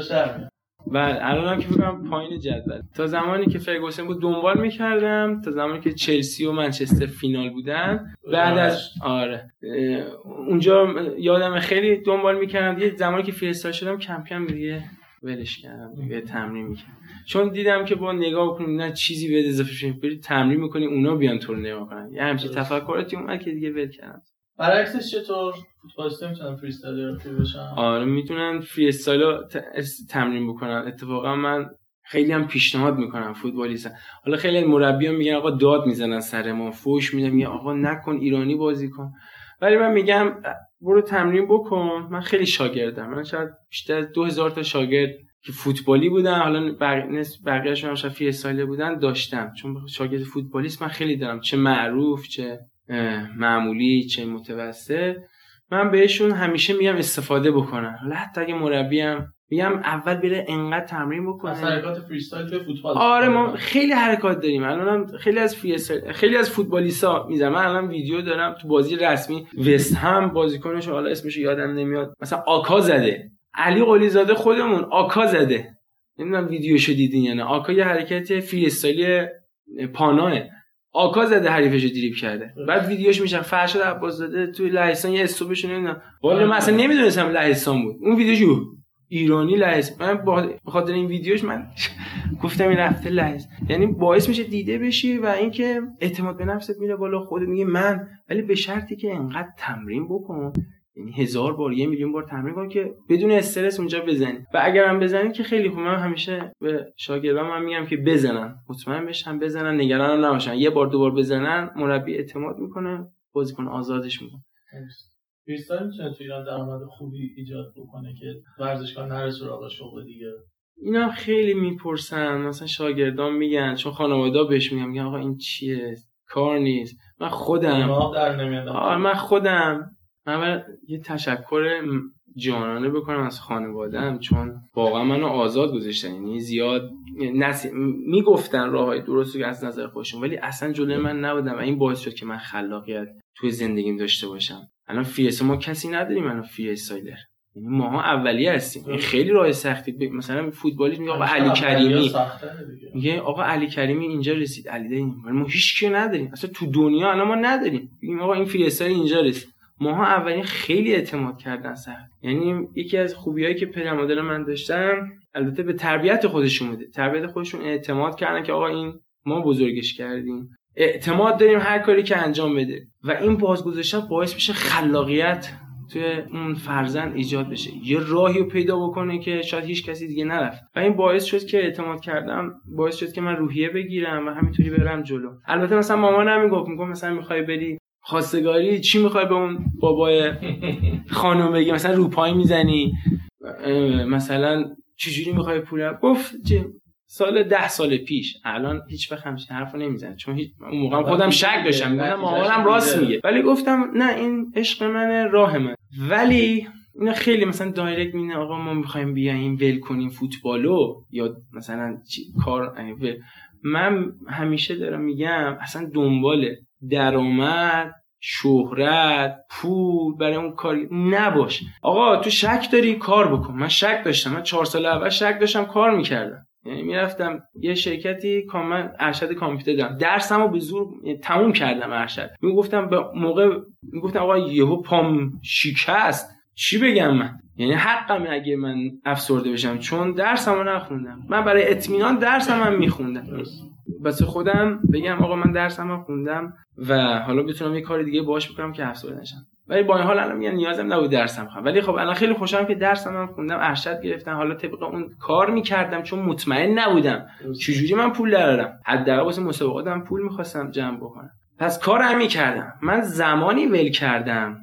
بله الان هم که فکرم پایین جدول. تا زمانی که فرگوسن بود دنبال می‌کردم تا زمانی که چلسی و منچستر فینال بودن. بعد از آره. اونجا یادم خیلی دنبال می‌کردم. یه زمانی که فریستال شدم کم کم دیگه ولش کردم دیگه تمرین می‌کردم. چون دیدم که با نگاه کنیم نه چیزی به اضافه شد برید تمرین می‌کنی اونا بیان تو رو نگاه کنن. یه همچین تفکراتی اومد که دیگه ول کردم. برعکسش چطور فوتبالیست می‌تونن فری خوب بشن آره می‌تونن فری استایل تمرین بکنن اتفاقا من خیلی هم پیشنهاد می‌کنم فوتبالیست حالا خیلی مربی هم میگن آقا داد می‌زنن سر ما فوش میدن. میگن آقا نکن ایرانی بازی کن. ولی من میگم برو تمرین بکن. من خیلی شاگردم. من شاید بیشتر از 2000 تا شاگرد که فوتبالی بودن حالا بقیه‌شون هم شاید free بودن داشتم. چون شاگرد فوتبالیست من خیلی دارم. چه معروف چه معمولی چه متوسط من بهشون همیشه میگم استفاده بکنن. حالا حتی اگه مربیم میگم اول بره انقدر تمرین بکنه. حرکات freestyle به فوتبال. آره ما خیلی حرکات داریم. الان خیلی از freestyle خیلی از فوتبالیستا می‌ذارم من الان ویدیو دارم تو بازی رسمی. وستهم بازیکنش حالا اسمش یادم نمیاد. مثلا akka زده. علی قلی زاده خودمون akka زده. نمی‌دونم ویدیوشو دیدین یا نه. آکا یه حرکت فریستایلی پاناه. آکا زده حریفش دریپ کرده. بعد ویدیوش میشن فرشاد عباس زاده توی لهستان یه استوبش نمی‌دونم. والا من اصلا نمی‌دونستم لهستان بود. اون ویدیوش ایرانی لهستان من با خاطر این ویدیوش من (laughs) گفتم این رفته لهست. یعنی باعث میشه دیده بشی و اینکه اعتماد به نفست میره بالا خودت میگه من. ولی به شرطی که انقدر تمرین بکن. یعنی هزار بار یه میلیون بار تمرین کن که بدون استرس اونجا بزنی. و اگر هم بزنی که خیلی خوب من همیشه به شاگردام هم میگم که بزنن. مطمئن بشن بزنن نگران نباشن. یه بار دوبار بزنن مربی اعتماد می‌کنه بازیکن آزادش می‌کنه. فریستایل می‌تونه تو ایران درآمد خوبی ایجاد بکنه که ورزشکار نره سراغ شغل دیگه؟ اینا خیلی می‌پرسن. مثلا شاگردان میگن چون خانواده بهش میگن میگن آقا این چیه؟ کار نیست. من خودم. در من خودم. من یه تشکر جانانه بکنم از خانوادم چون واقعا منو آزاد گذاشتن. یعنی زیاد نسی... می‌گفتن راه های درستی که از نظر خودشون ولی اصلا جلوی من نبودم. و این باعث شد که من خلاقیت توی زندگیم داشته باشم. الان فی ما کسی نداریم الان فی اسایلر یعنی ماها اولیه هستیم. این خیلی راه سختی. ب... مثلا فوتبالیست میگه آقا علی کریمی. میگه آقا علی کریمی اینجا رسید. علی داریم ما هیچ کی نداریم. اصلا تو دنیا الان ما نداریم. میگیم آقا این فی اینجا رسید. ماها اولین خیلی اعتماد کردن سخت یعنی یکی از خوبیایی که پدر مادر من داشتم البته به تربیت خودشون بوده. تربیت خودشون اعتماد کردن که آقا این ما بزرگش کردیم. اعتماد داریم هر کاری که انجام بده. و این بازگذاشتن باعث میشه خلاقیت توی اون فرزند ایجاد بشه. یه راهی رو پیدا بکنه که شاید هیچ کسی دیگه نرفت. و این باعث شد که اعتماد کردم باعث شد که من روحیه بگیرم و همینطوری برم جلو. البته مثلا مامانم می‌گفت می‌گفت مثلا می‌خوای بری خواستگاری چی می‌خوای به اون بابای خانم بگی؟ مثلا روپای می‌زنی؟ مثلا چجوری می‌خوای پول؟ گفت سال ده سال پیش. الان هیچ وقت همچین حرفو نمی‌زنه چون هیچ اون موقع خودم شک داشتم. گفتم مامانم راست میگه. ولی گفتم نه این عشق منه راه من. ولی اینا خیلی مثلا دایرکت مینه آقا ما می‌خوایم بیایم ول کنیم فوتبالو. یا مثلا کار من همیشه دارم میگم اصلا دنبال درآمد شهرت پول برای اون کاری نباش. آقا تو شک داری کار بکن. من شک داشتم. من چهار سال اول شک داشتم کار می‌کردم. یعنی می‌رفتم یه شرکتی کامن ارشد کامپیوتر دارم. درسمو به زور یعنی تموم کردم ارشد. می‌گفتم به موقع می‌گفتم آقا یهو پام شکست چی بگم من؟ یعنی حقم اگه من افسرده بشم چون درسمو نخوندم. من برای اطمینان درسم هم میخوندم. بس خودم بگم آقا من درسم خوندم و حالا بتونم یه کار دیگه باش بکنم که افسرده نشم. ولی با این حال الان میگن نیازم نبود درسم خواهم ولی خب الان خیلی خوشحالم که درسم هم خوندم ارشد گرفتن. حالا طبق اون کار می‌کردم چون مطمئن نبودم. چجوری من پول درارم حداقل واسه مسابقاتم پول می‌خواستم جمع بکنم. پس کارم می‌کردم من زمانی ول کردم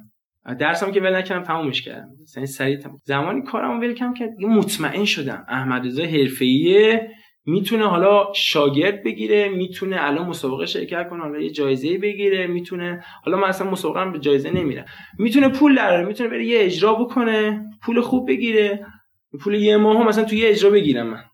درسم که ول نکردم تمومش کردم. یعنی سریع تموم. زمانی کارم ول کردم که مطمئن شدم. احمد رضا حرفه‌ایه می‌تونه حالا شاگرد بگیره می‌تونه الان مسابقه شرکت کنه حالا یه جایزه بگیره می‌تونه حالا من اصلا مسابقه هم به جایزه نمیرم. می‌تونه پول دراره می‌تونه بره یه اجرا بکنه پول خوب بگیره. پول یه ماه مثلا تو یه اجرا بگیرم من.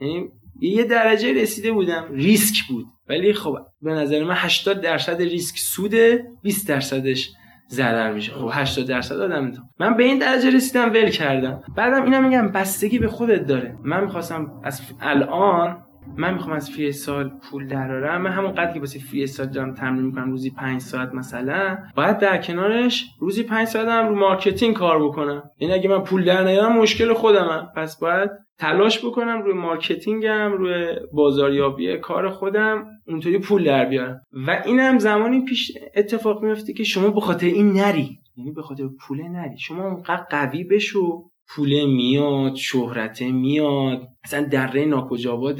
یعنی یه درجه رسیده بودم. ریسک بود. ولی خب به نظر من 80 درصد ریسک سوده 20 درصدش ضرر میشه. خب 80 درصد آدم تو من به این درجه رسیدم ول کردم. بعدم اینا میگم بستگی به خودت داره. من می‌خواستم از الان من می‌خوام از freestyle پول درارم من همون قدری که واسه freestyle دارم تمرین می‌کنم روزی 5 ساعت مثلا. باید در کنارش روزی 5 ساعت هم رو marketing کار بکنم. این یعنی اگه من پول در نیارم مشکل خودمم پس باید تلاش بکنم روی مارکتینگم روی بازاریابی کار خودم اونطوری پول در بیارم. و اینم زمانی پیش اتفاق میفته که شما به خاطر این نری. یعنی به خاطر پول نری. شما اونقدر قوی بشو پول میاد شهرت میاد. مثلا دره ناکجاواد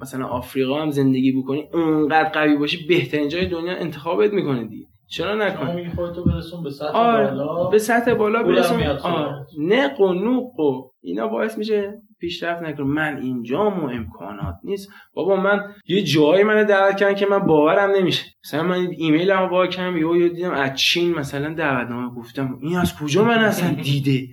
مثلا آفریقا هم زندگی بکنی اونقدر قوی باشی بهترین جای دنیا انتخابت می‌کنه دیگه. چرا نکنی؟ برسون به سطح آره، بالا. به سطح بالا برسون. نق و نوق و اینا باعث میشه پیشرفت نکنه من اینجام و امکانات نیست. بابا من یه جایی منو دعوت کردن که من باورم نمیشه. مثلا من ایمیل هم با کم دیدم از چین مثلا دعوتنامه گفتم. این از کجا من اصلا دیده؟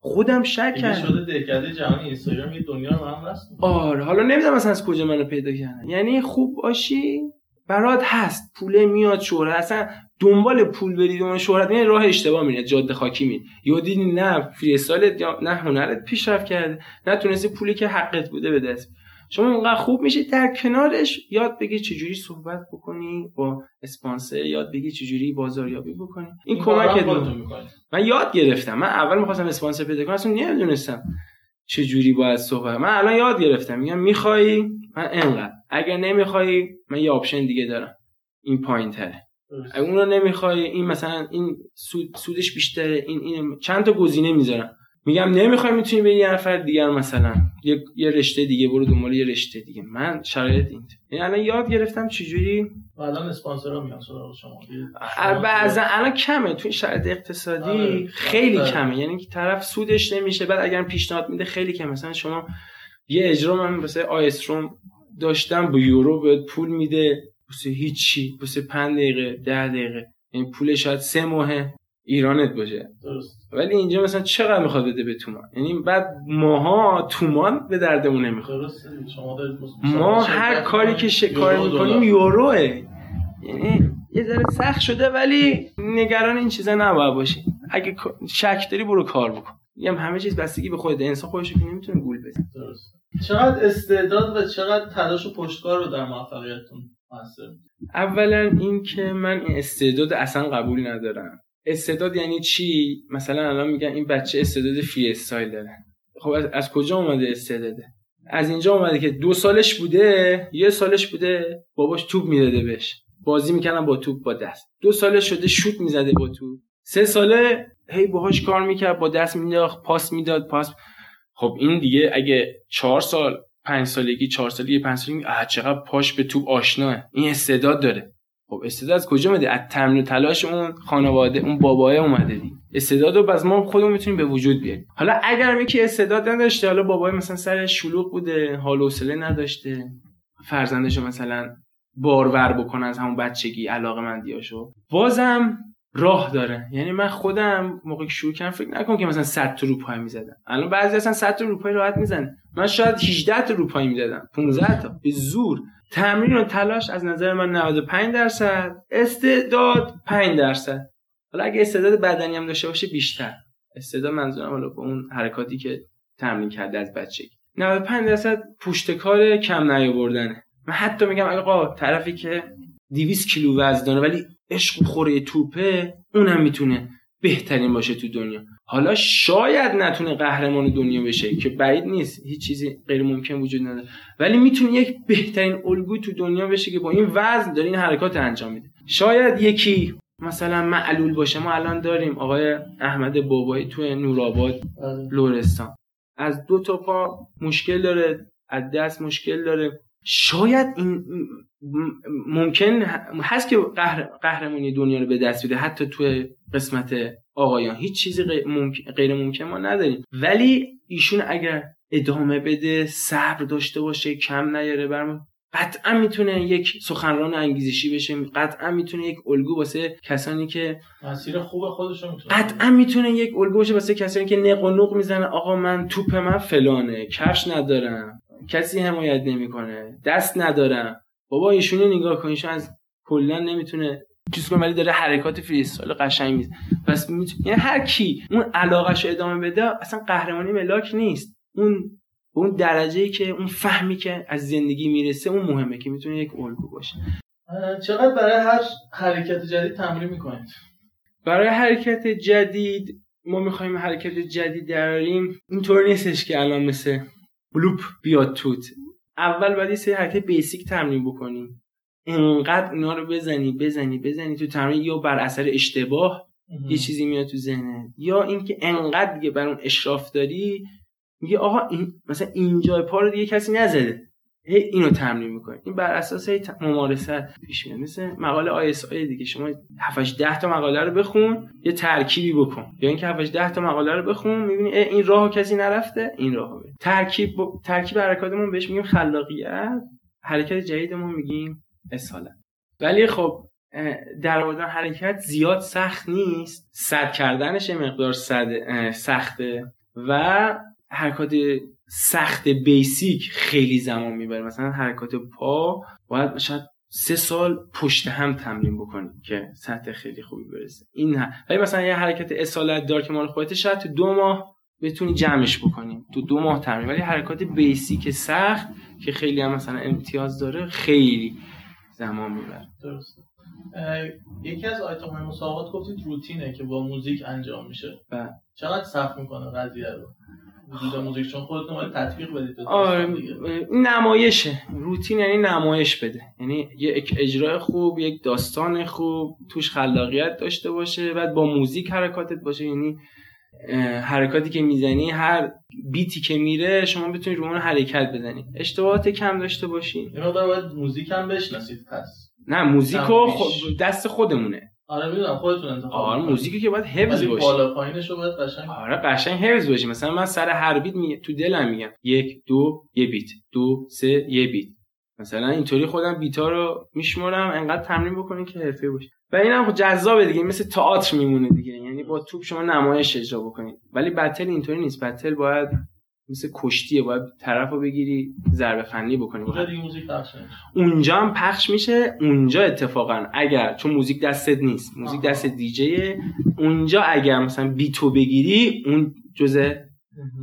خودم شک کردم. شده دهکده جهانی اینستاگرام یه دنیا رو هم هست. آره حالا نمی‌دونم مثلا از کجا منو پیدا کردن. یعنی خوب باشی برات هست. پول میاد شهرت. اصلا دنبال پول برید اون شهرت. میاد راه اشتباه میره. جاده خاکی میره یا دیدی نه freestyle ت یا نه هنرت پیشرفت کرده. نه تونستی پولی که حقت بوده به دست شما اونقدر خوب میشه در کنارش یاد بگی چجوری صحبت بکنی با اسپانسر یاد بگی چجوری بازاریابی بکنی. این, این کمکت من یاد گرفتم. من اول می‌خواستم اسپانسر پیدا کنم اصلا نمی‌دونستم چجوری باید صحبت من الان یاد گرفتم. میگم می‌خوای؟ من انقدر اگر نمی‌خوای من یه option دیگه دارم. این پایین تره اگه اون رو نمی‌خوای این مثلا این سود، سودش بیشتره. این این چند تا گزینه می‌ذارم. میگم نمی‌خوای می‌تونی به یه نفر دیگر مثلا یه, یه رشته دیگه برو دنبال یه رشته دیگه. من شرایط این یعنی الان یاد گرفتم چجوری؟ الان اسپانسرا میان سراغ شما. بعضا الان کمه. تو این شرایط اقتصادی آره. خیلی آره. کمه. یعنی که طرف سودش نمیشه. بعد اگر پیشنهاد میده خیلی کمه. مثلا شما یه اجرا من مثلا آیستروم داشتم. با یورو به پول میده. واسه هیچی. واسه 5 دقیقه 10 دقیقه. این یعنی پول شاید سه ماه ایرانت باشه. درست. ولی اینجا مثلا چقدر می‌خواد بده به تومان؟ یعنی بعد ماها تومان به دردمون نمی‌خواد ما هر کاری که شکار می‌کنیم یوروه. یعنی یه ذره سخت شده ولی نگران این چیزا نباید باشی اگه شک داری برو کار بکن. میگم همه چیز بستگی به خود انسان خودش که نمی‌تونه گول بزنه. درست. چقدر استعداد و چقدر تلاش و پشتکار رو در موفقیتتون اولا این که من این استعداد اصلا قبول ندارم. استعداد یعنی چی؟ مثلا الان میگن این بچه استعداد فری استایل داره. خب از, کجا اومده استعداده از اینجا اومده که دو سالش بوده یه سالش بوده باباش توپ می‌داده بهش. بازی می‌کنن با توپ با دست. دو سالش شده شوت می‌زده با توپ. سه ساله هی باهاش کار می‌کرد با دست مینداخت پاس می‌داد پاس. خب این دیگه اگه چهار سال پنج سالگی چهار سالگی پنج سالگی چقدر پاش به توپ آشناه. این استعداد داره. خب استعداد از کجا اومده از تمرین و تلاش اون خانواده اون بابای اومده دی. استعداد رو بس ما خودمون می‌تونیم به وجود بیاریم. حالا اگر یکی استعداد نداشته حالا بابای مثلا سر شلوغ بوده حال و نداشته فرزندش مثلا بارور بکنه از همون بچگی علاقه مندیاشو بازم راه داره. یعنی من خودم موقع شروع کردم فکر نکنم که مثلا 100 تا رو پای می‌زدم. الان بعضی اصلا 100 تا رو پای راحت می‌زنه من شاید 18 تا رو پای می‌زدم 15 تا. به زور. تمرین و تلاش از نظر من 95 درصد استعداد 5 درصد. حالا اگه استعداد بدنی هم داشته باشه بیشتر. استعداد منظورم حالا با اون حرکاتی که تمرین کرده از بچگی. 95 درصد پشت کار کم نیاوردنه. من حتی میگم آقا طرفی که 200 کیلو وزن داره ولی عشق خوره توپه اونم می‌تونه بهترین باشه تو دنیا. حالا شاید نتونه قهرمان دنیا بشه که بعید نیست. هیچ چیزی غیر ممکن وجود نداره. ولی می‌تونه یک بهترین الگو تو دنیا بشه که با این وزن داره این حرکات انجام میده. شاید یکی مثلا معلول باشه. ما الان داریم آقای احمد بابایی تو نورآباد بله. لورستان از دو تا پا مشکل داره از دست مشکل داره. شاید این ممکن هست که قهر... قهرمانی دنیا رو به دست بده حتی توی قسمت آقایان. هیچ چیزی غیر ممکن ما نداریم. ولی ایشون اگر ادامه بده صبر داشته باشه کم نیاره برمون قطعا می‌تونه یک سخنران انگیزشی بشه قطعا می‌تونه یک الگو واسه کسانی که مسیر خوب خودشون می‌تونه قطعا می‌تونه یک الگو باشه واسه کسانی که نق و نق می‌زنه آقا من توپ من فلانه کفش ندارم کسی حمایت نمی‌کنه دست ندارم. بابا ایشونو نگاه کن ایشون از کلا نمی‌تونه چیز کنه ولی داره حرکات فریستایل قشنگ میز پس یعنی هر کی اون علاقش رو ادامه بده اصلا قهرمانی ملاک نیست. اون اون درجه ای که اون فهمی که از زندگی می‌رسه اون مهمه که می‌تونه یک الگو باشه. چقدر برای هر حرکت جدید تمرین می‌کنید؟ برای حرکت جدید ما می‌خوایم حرکت جدید دراریم. اینطور نیستش که الان مثل بلوپ بیاد توت. اول باید یه سری حرکت بیسیک تمرین بکنی انقدر اینا رو بزنی بزنی بزنی تو تمرین یا بر اثر اشتباه یه چیزی میاد تو ذهنت یا اینکه انقدر دیگه بر اون اشراف داری میگه آقا این مثلا اینجا پا رو دیگه کسی نزده. هی اینو تمرین می‌کنی. این بر اساس هی ممارست پیش میاد. مثل مقاله ISI دیگه. شما 7 10 تا مقاله رو بخون یه ترکیبی بکن. یا اینکه 7 10 تا مقاله رو بخون می‌بینی این راهو کسی نرفته این راهو ترکیب ب... ترکیب حرکاتمون بهش میگیم خلاقیت. حرکت جدیدمون میگیم اصالت. ولی خب در آوردن حرکت زیاد سخت نیست. صد کردنش مقدار صد سخته. و حرکات سخت بیسیک خیلی زمان می‌بره. مثلا حرکات پا باید شاید سه سال پشت هم تمرین بکنی که سطح خیلی خوبی برسه. این ولی مثلا یه حرکت اصالت دار که مال خودت شاید تو دو ماه بتونی جمعش بکنی. تو دو ماه تمرین. ولی حرکات بیسیک سخت که خیلی هم مثلا امتیاز داره خیلی زمان می‌بره. درسته. یکی از آیتم های مسابقات گفتید روتینه که با موزیک انجام میشه. بله. چقدر سخت می‌کنه قضیه رو؟ وجود موزیک چون خودتون باید تطبیق بدید آره نمایشه. روتین یعنی نمایش بده. یعنی یک اجرای خوب یک داستان خوب توش خلاقیت داشته باشه بعد با موزیک حرکاتت باشه. یعنی حرکاتی که می‌زنی هر بیتی که میره شما بتونید رو اون حرکت بزنی. اشتباهات کم داشته باشین. یه مقدار باید موزیک هم بشناسید پس. نه موزیکو خود دست خودمونه. آره می‌دونم خودتون انتخاب آره موزیکی که باید حفظ باشه بالا پایینش رو باید قشنگ آره قشنگ حفظ باشه مثلا من سر هر بیت می... تو دلم میگم. یک دو یه بیت. دو سه یه بیت. مثلا اینطوری خودم بیتا رو میشمرم انقدر تمرین بکنین که حرفه باشه. و اینم خب جذابه دیگه. مثل تئاتر میمونه دیگه. یعنی با توپ شما نمایش اجرا بکنید. ولی بتل اینطوری نیست. بتل باید مثل کشتیه باید طرف رو بگیری ضربه فنی بکنی. اونجا دیگه موزیک پخش اونجا هم پخش میشه اونجا اتفاقا. اگر چون موزیک دستت نیست. موزیک دست دیجیه. اونجا اگر مثلا بیتو بگیری اون جزء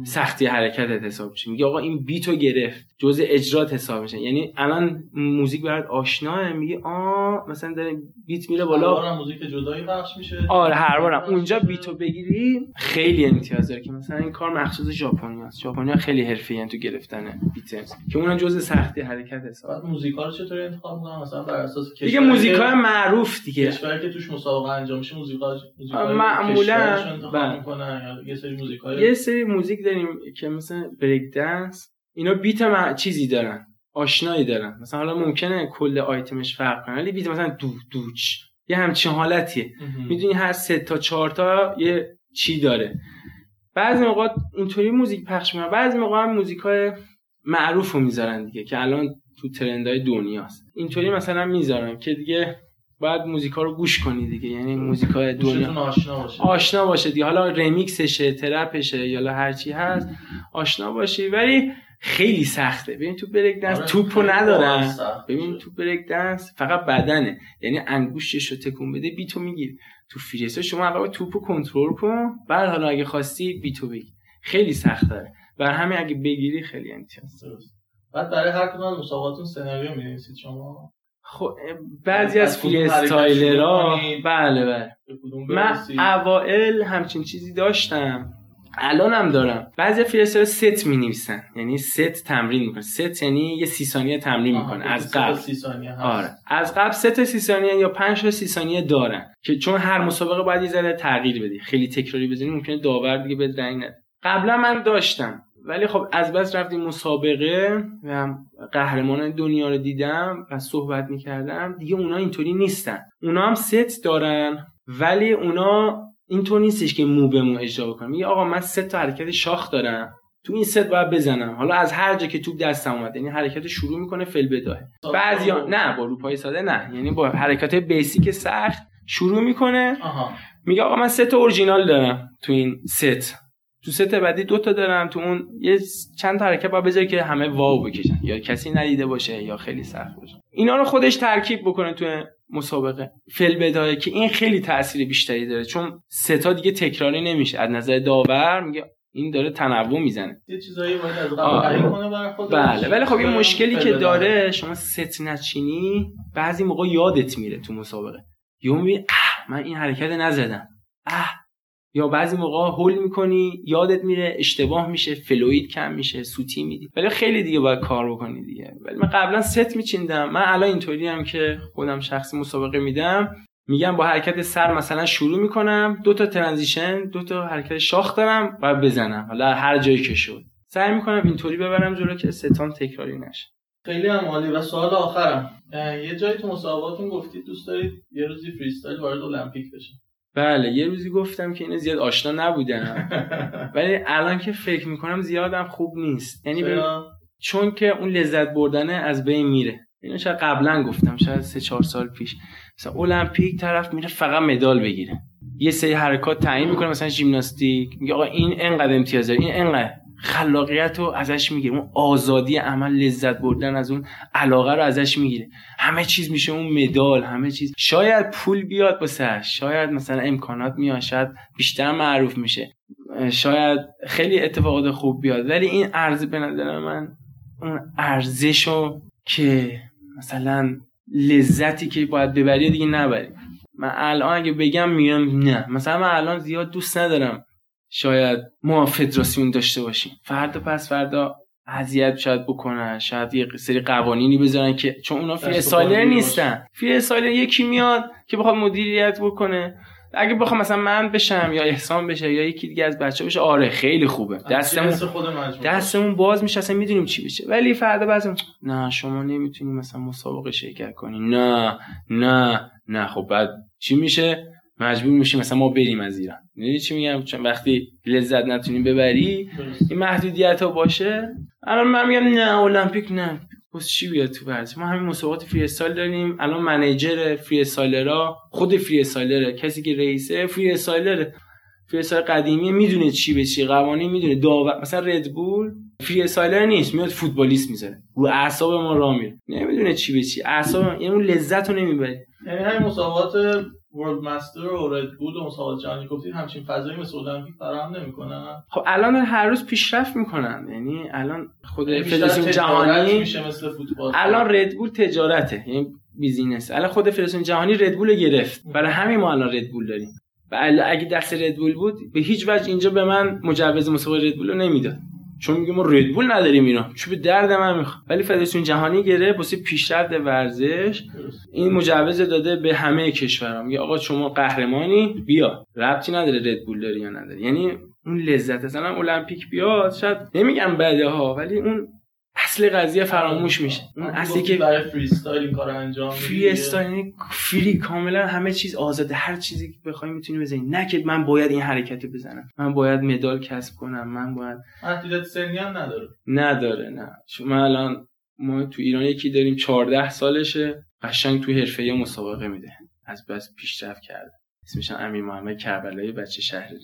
سختی حرکتت حساب میشه. میگه آقا این بیتو گرفت. جزء اجرات حساب میشه. یعنی الان موزیک برات آشناه. میگه آ مثلا داره بیت میره بالا. هر موزیک جدایی پخش میشه. آره هر بارم. اونجا بیتو بگیری خیلی امتیاز داره که مثلا این کار مخصوص ژاپنی است ژاپنیا خیلی حرفه‌ای تو گرفتن بیت. که اونم جزء سختی حرکت حساب. بعد موزیکا رو چطوری انتخاب می‌کنن؟ مثلا بر اساس دیگه موزیکای معروف دیگه. کشوری که توش مسابقه انجام میشه موزیکا معمولا می‌کنن یه سری موزیکای یه سری موزیک داریم که مثلا بریک دنس اینا بیت مع... چیزی دارن آشنایی دارن. مثلا حالا ممکنه کل آیتمش فرق کنه ولی بیت مثلا دو دوچ یه همچین حالتیه. می‌دونی هر سه تا چهار تا یه چی داره. بعضی موقع اینطوری موزیک پخش می‌کنن بعضی موقع هم موزیکای معروف رو می‌ذارن دیگه که الان تو ترندهای دنیاست. اینطوری مثلا می‌ذارن که دیگه باید موزیکا رو گوش کنی دیگه. یعنی موزیکای دنیا. آشنا باشه. آشنا باشه دیگه. حالا رمیکسشه ترپشه یا هر چی هست آشنا باشی. ولی خیلی سخته. ببین تو بریک دنس آره توپو ندارن. ببین. تو بریک دنس فقط بدنه. یعنی انگوشتش رو تکون بده بیتو می‌گیری تو فریستا شما اول توپو کنترل کن. بعد حالا اگه خواستی بیتو بگیر. خیلی سخت داره بر همین اگه بگیری خیلی امتیاز. درست. بعد برای هر کدوم مسابقاتون سناریو می‌نویسید شما؟ خب بعضی از از freestyler ها؟ بله بله. من اوائل همچین چیزی داشتم. الانم دارم. بعضی freestyler set می نویسن یعنی ست تمرین می‌کنه. ست یعنی یه سی ثانیه تمرین می‌کنه. از سه تا قبل. سی ثانیه هست. آره. از قبل سه تا سی ثانیه یا پنج تا سی ثانیه دارن. که چون هر مسابقه باید یه ذره تغییر بدی. خیلی تکراری بزنی ممکنه داور دیگه به رنگ نده. قبلا من داشتم. ولی خب از بس رفتیم مسابقه و قهرمان دنیا رو دیدم و صحبت می‌کردم. دیگه اونا اینطوری نیستن. اونا هم ست دارن ولی اونا اینطور نیستش که مو به مو اجرا بکنم میگه آقا من سه تا حرکت شاخ دارم. تو این ست باید بزنم. حالا از هر جا که توپ دستم اومد یعنی حرکت شروع می‌کنه فی‌البداهه بعضیا نه با روپایی ساده نه. یعنی با حرکت basic سخت شروع می‌کنه. آها. میگه آقا من سه تا اورجینال دارم تو این ست. تو ست بعدی دو تا دارم تو اون یه چند تا حرکت باید بذاری که همه wow بکشن. یا کسی ندیده باشه یا خیلی سخت باشه. اینا رو خودش ترکیب بکنه تو مسابقه. فی‌البداهه که این خیلی تاثیر بیشتری داره. چون سه تا دیگه تکراری نمیشه. از نظر داور میگه این داره تنوع می‌زنه. یه چیزایی باید از قبل کنه برای خودش. بله. ولی خب این مشکلی که داره شما ست نچینی بعضی موقع یادت میره تو مسابقه. می‌بینی اه من این حرکت نزدم. اه یا بعضی موقع هول می‌کنی یادت میره اشتباه میشه flow ت کم میشه سوتی میدی. ولی خیلی دیگه باید کار بکنی دیگه. ولی من قبلا ست میچیندم. من الان اینطوری هم که خودم شخصی مسابقه میدم. میگم با حرکت سر مثلا شروع می‌کنم. دو تا transition دو تا حرکت شاخ دارم و بزنم. حالا هر جایی که شد. سعی می‌کنم اینطوری ببرم جلو که ستام تکراری نشه. خیلی هم عالی. و سوال آخرم. یه جایی تو مسابقاتون گفتید دوست دارید یه روزی فریستایل وارد المپیک بشه. بله یه روزی گفتم که اینو زیاد آشنا نبودم (laughs) ولی الان که فکر می‌کنم زیادم خوب نیست. یعنی چون که اون لذت بردنه از بین میره. اینو شاید قبلا گفتم شاید سه چهار سال پیش. مثلا المپیک طرف میره فقط مدال بگیره. یه سری حرکات تعیین می‌کنه مثلا ژیمناستیک. میگه آقا این انقدر امتیاز داره این انقدر. خلاقیت رو ازش می‌گیره. اون آزادی عمل لذت بردن از اون علاقه رو ازش می‌گیره. همه چیز میشه اون مدال همه چیز. شاید پول بیاد واسه شاید مثلا امکانات میاد شاید بیشتر معروف میشه. شاید خیلی اتفاقات خوب بیاد. ولی این ارز به نظر من اون ارزشو که مثلا لذتی که باید ببری دیگه نبری. من الان اگه بگم میگم نه. مثلا من الان زیاد دوست ندارم شاید ما فدراسیون داشته باشیم. فردا پس فردا اذیت شاید بکنن شاید یه سری قوانینی بذارن که چون اونا فری نیستن. فری یکی میاد که بخواد مدیریت بکنه. اگه بخوام مثلا من بشم یا احسان بشه یا یکی دیگه از بچه بشه آره خیلی خوبه. دستمون دستمون باز میشه اصلا می‌دونیم چی بشه. ولی فردا بعضی نه شما نمی‌تونی مثلا مسابقه شرکت کنی. نه نه نه. خب بعد چی میشه؟ مجبور میشیم مثلا ما بریم از ایران. می‌دونی چی میگم؟ چون وقتی لذت نتونیم ببری این محدودیت ها باشه. الان من میگم نه المپیک نه. پس چی بیاد تو ورزش؟ ما همین مسابقات freestyle داریم. الان manager freestyler ها خود freestyler ه کسی که رئیسه freestyler ه freestyle قدیمی می‌دونه چی به چی قوانین می‌دونه. داور مثلا ردبول freestyler نیست میاد فوتبالیست می‌ذاره رو اعصاب ما راه میره. نمی‌دونه چی به چی. اعصاب یعنی اون لذت رو نمی‌بری. یعنی همین مسابقات ورلد مسترز و رد بول و مسابقات جهانی گفتید همچین فضایی مثل المپیک فراهم نمی‌کنن. خب الان هر روز پیشرفت می‌کنن یعنی الان خود یعنی فدراسیون جهانی میشه مثل فوتبال. الان ردبول تجارته یعنی بیزینس الان خود فدراسیون جهانی ردبول گرفت. برای همین ما الان ردبول داریم. و اگه دست ردبول بود به هیچ وجه اینجا به من مجوز مسابقه ردبول رو نمی‌داد. چون میگه ما ردبول نداریم اینا. چون به درد من می‌خواد. ولی فدراسیون جهانی گره واسه پیشرفت ورزش. این مجوز داده به همه کشورها. میگه آقا شما قهرمانی بیا. ربطی نداره ردبول داری یا نداری یعنی اون لذت مثلا المپیک بیاد شاید نمیگم بده ها ولی اون اصل قضیه فراموش میشه. اون اصلی که برای فری استایل این کار انجام فری استایل یعنی فری کاملا همه چیز آزاده. هر چیزی که بخوای می‌تونی بزنی. نه که من باید این حرکت بزنم. من باید مدال کسب کنم. من باید محدودیت سنی هم نداره. نداره نه. شما الان ما تو ایران یکی داریم 14 سالشه. قشنگ تو حرفه مسابقه میده. از بس پیشرفت کرده. اسمش امیر محمد کربلایی بچه شهری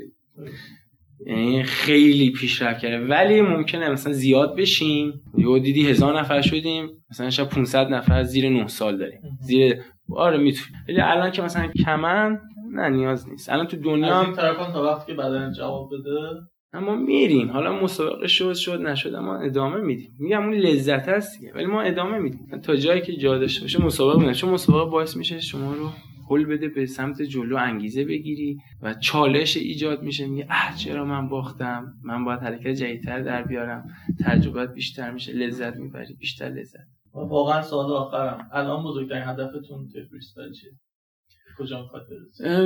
یعنی خیلی پیشرفت کرده. ولی ممکنه مثلا زیاد بشیم. یهو دیدی هزار نفر شدیم. مثلا شاید 500 نفر زیر 9 سال داریم. زیر آره می‌تونی. ولی الان که مثلا کمن نه نیاز نیست. الان تو دنیا طرفان تا وقتی که بدن جواب بده. اما میریم. حالا مسابقه شد شد نشد ما ادامه میدیم. میگم اون لذت هست ولی ما ادامه میدیم. تا جایی که جا داشته باشه مسابقه میدیم چون مسابقه باعث میشه شما رو هل بده به سمت جلو انگیزه بگیری و چالش ایجاد میشه. میگه اه چرا من باختم؟ من باید حرکت جدیدتر در بیارم. تجربت بیشتر میشه. لذت می‌بری. بیشتر لذت. واقعا سوال آخرم. الان بزرگترین هدفتون توی freestyle چیه؟ کجا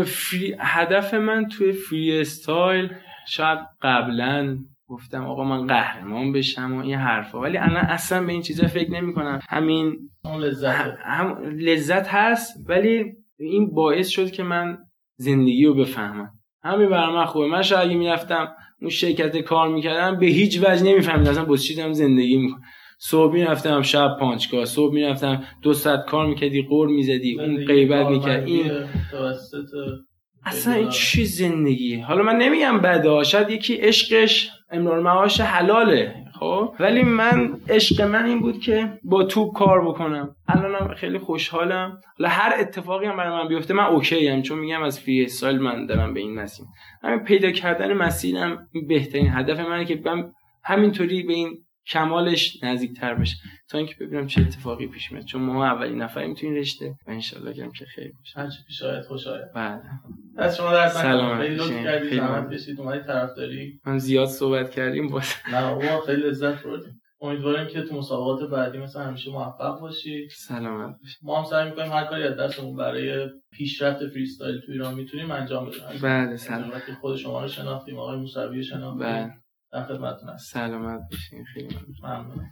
free... هدف من توی freestyle شاید قبلا گفتم آقا من قهرمان بشم و این حرفا. ولی الان اصلا به این چیزا فکر نمی کنم همین لذت. هم لذت هست ولی این باعث شد که من زندگی رو بفهمم. همین برای من خوبه. من شاید اگه می‌رفتم اون شرکت کار می‌کردم به هیچ وجه نمیفهمیدم. اصلا با چی زندگی می‌کنم. صبح می‌رفتم شب پنج‌گاه صبح می‌رفتم دو ساعت کار می‌کردی غر می‌زدی اون غیبت می‌کرد این اصلا این چی زندگی؟ حالا من نمیگم بده. شاید یکی عشقش امرار معاش حلاله. خب؟ ولی من عشق من این بود که با توپ کار بکنم. الانم خیلی خوشحالم. حالا هر اتفاقی هم برای من بیفته من okay ام چون میگم از freestyle من دارم به این مسیر. همین پیدا کردن مسیرم بهترین هدف منه که من همینطوری به این کمالش نزدیکتر بشه. تا اینکه ببینم چه اتفاقی پیش میاد. چون ما اولین نفریم تو این رشته و ان گرم که خیر باشه هر چی پیش آید خوش آید. بله. از شما در سلام خیلی لطف کردید. زحمت کشید. اومدی طرفداری من زیاد صحبت کردیم باز. نه ما خیلی لذت بردیم. امیدواریم که تو مسابقات بعدی مثلا همیشه موفق باشید سلامت باشید ما هم سعی می‌کنیم هر کاری از دستمون برای پیشرفت فریستایل تو ایران می‌تونیم انجام بدیم. بله سلام. خود شما رو شناختیم آقای موسوی شناختیم. بله. در خدمتتون هستم. سلامت باشین خیلی ممنون.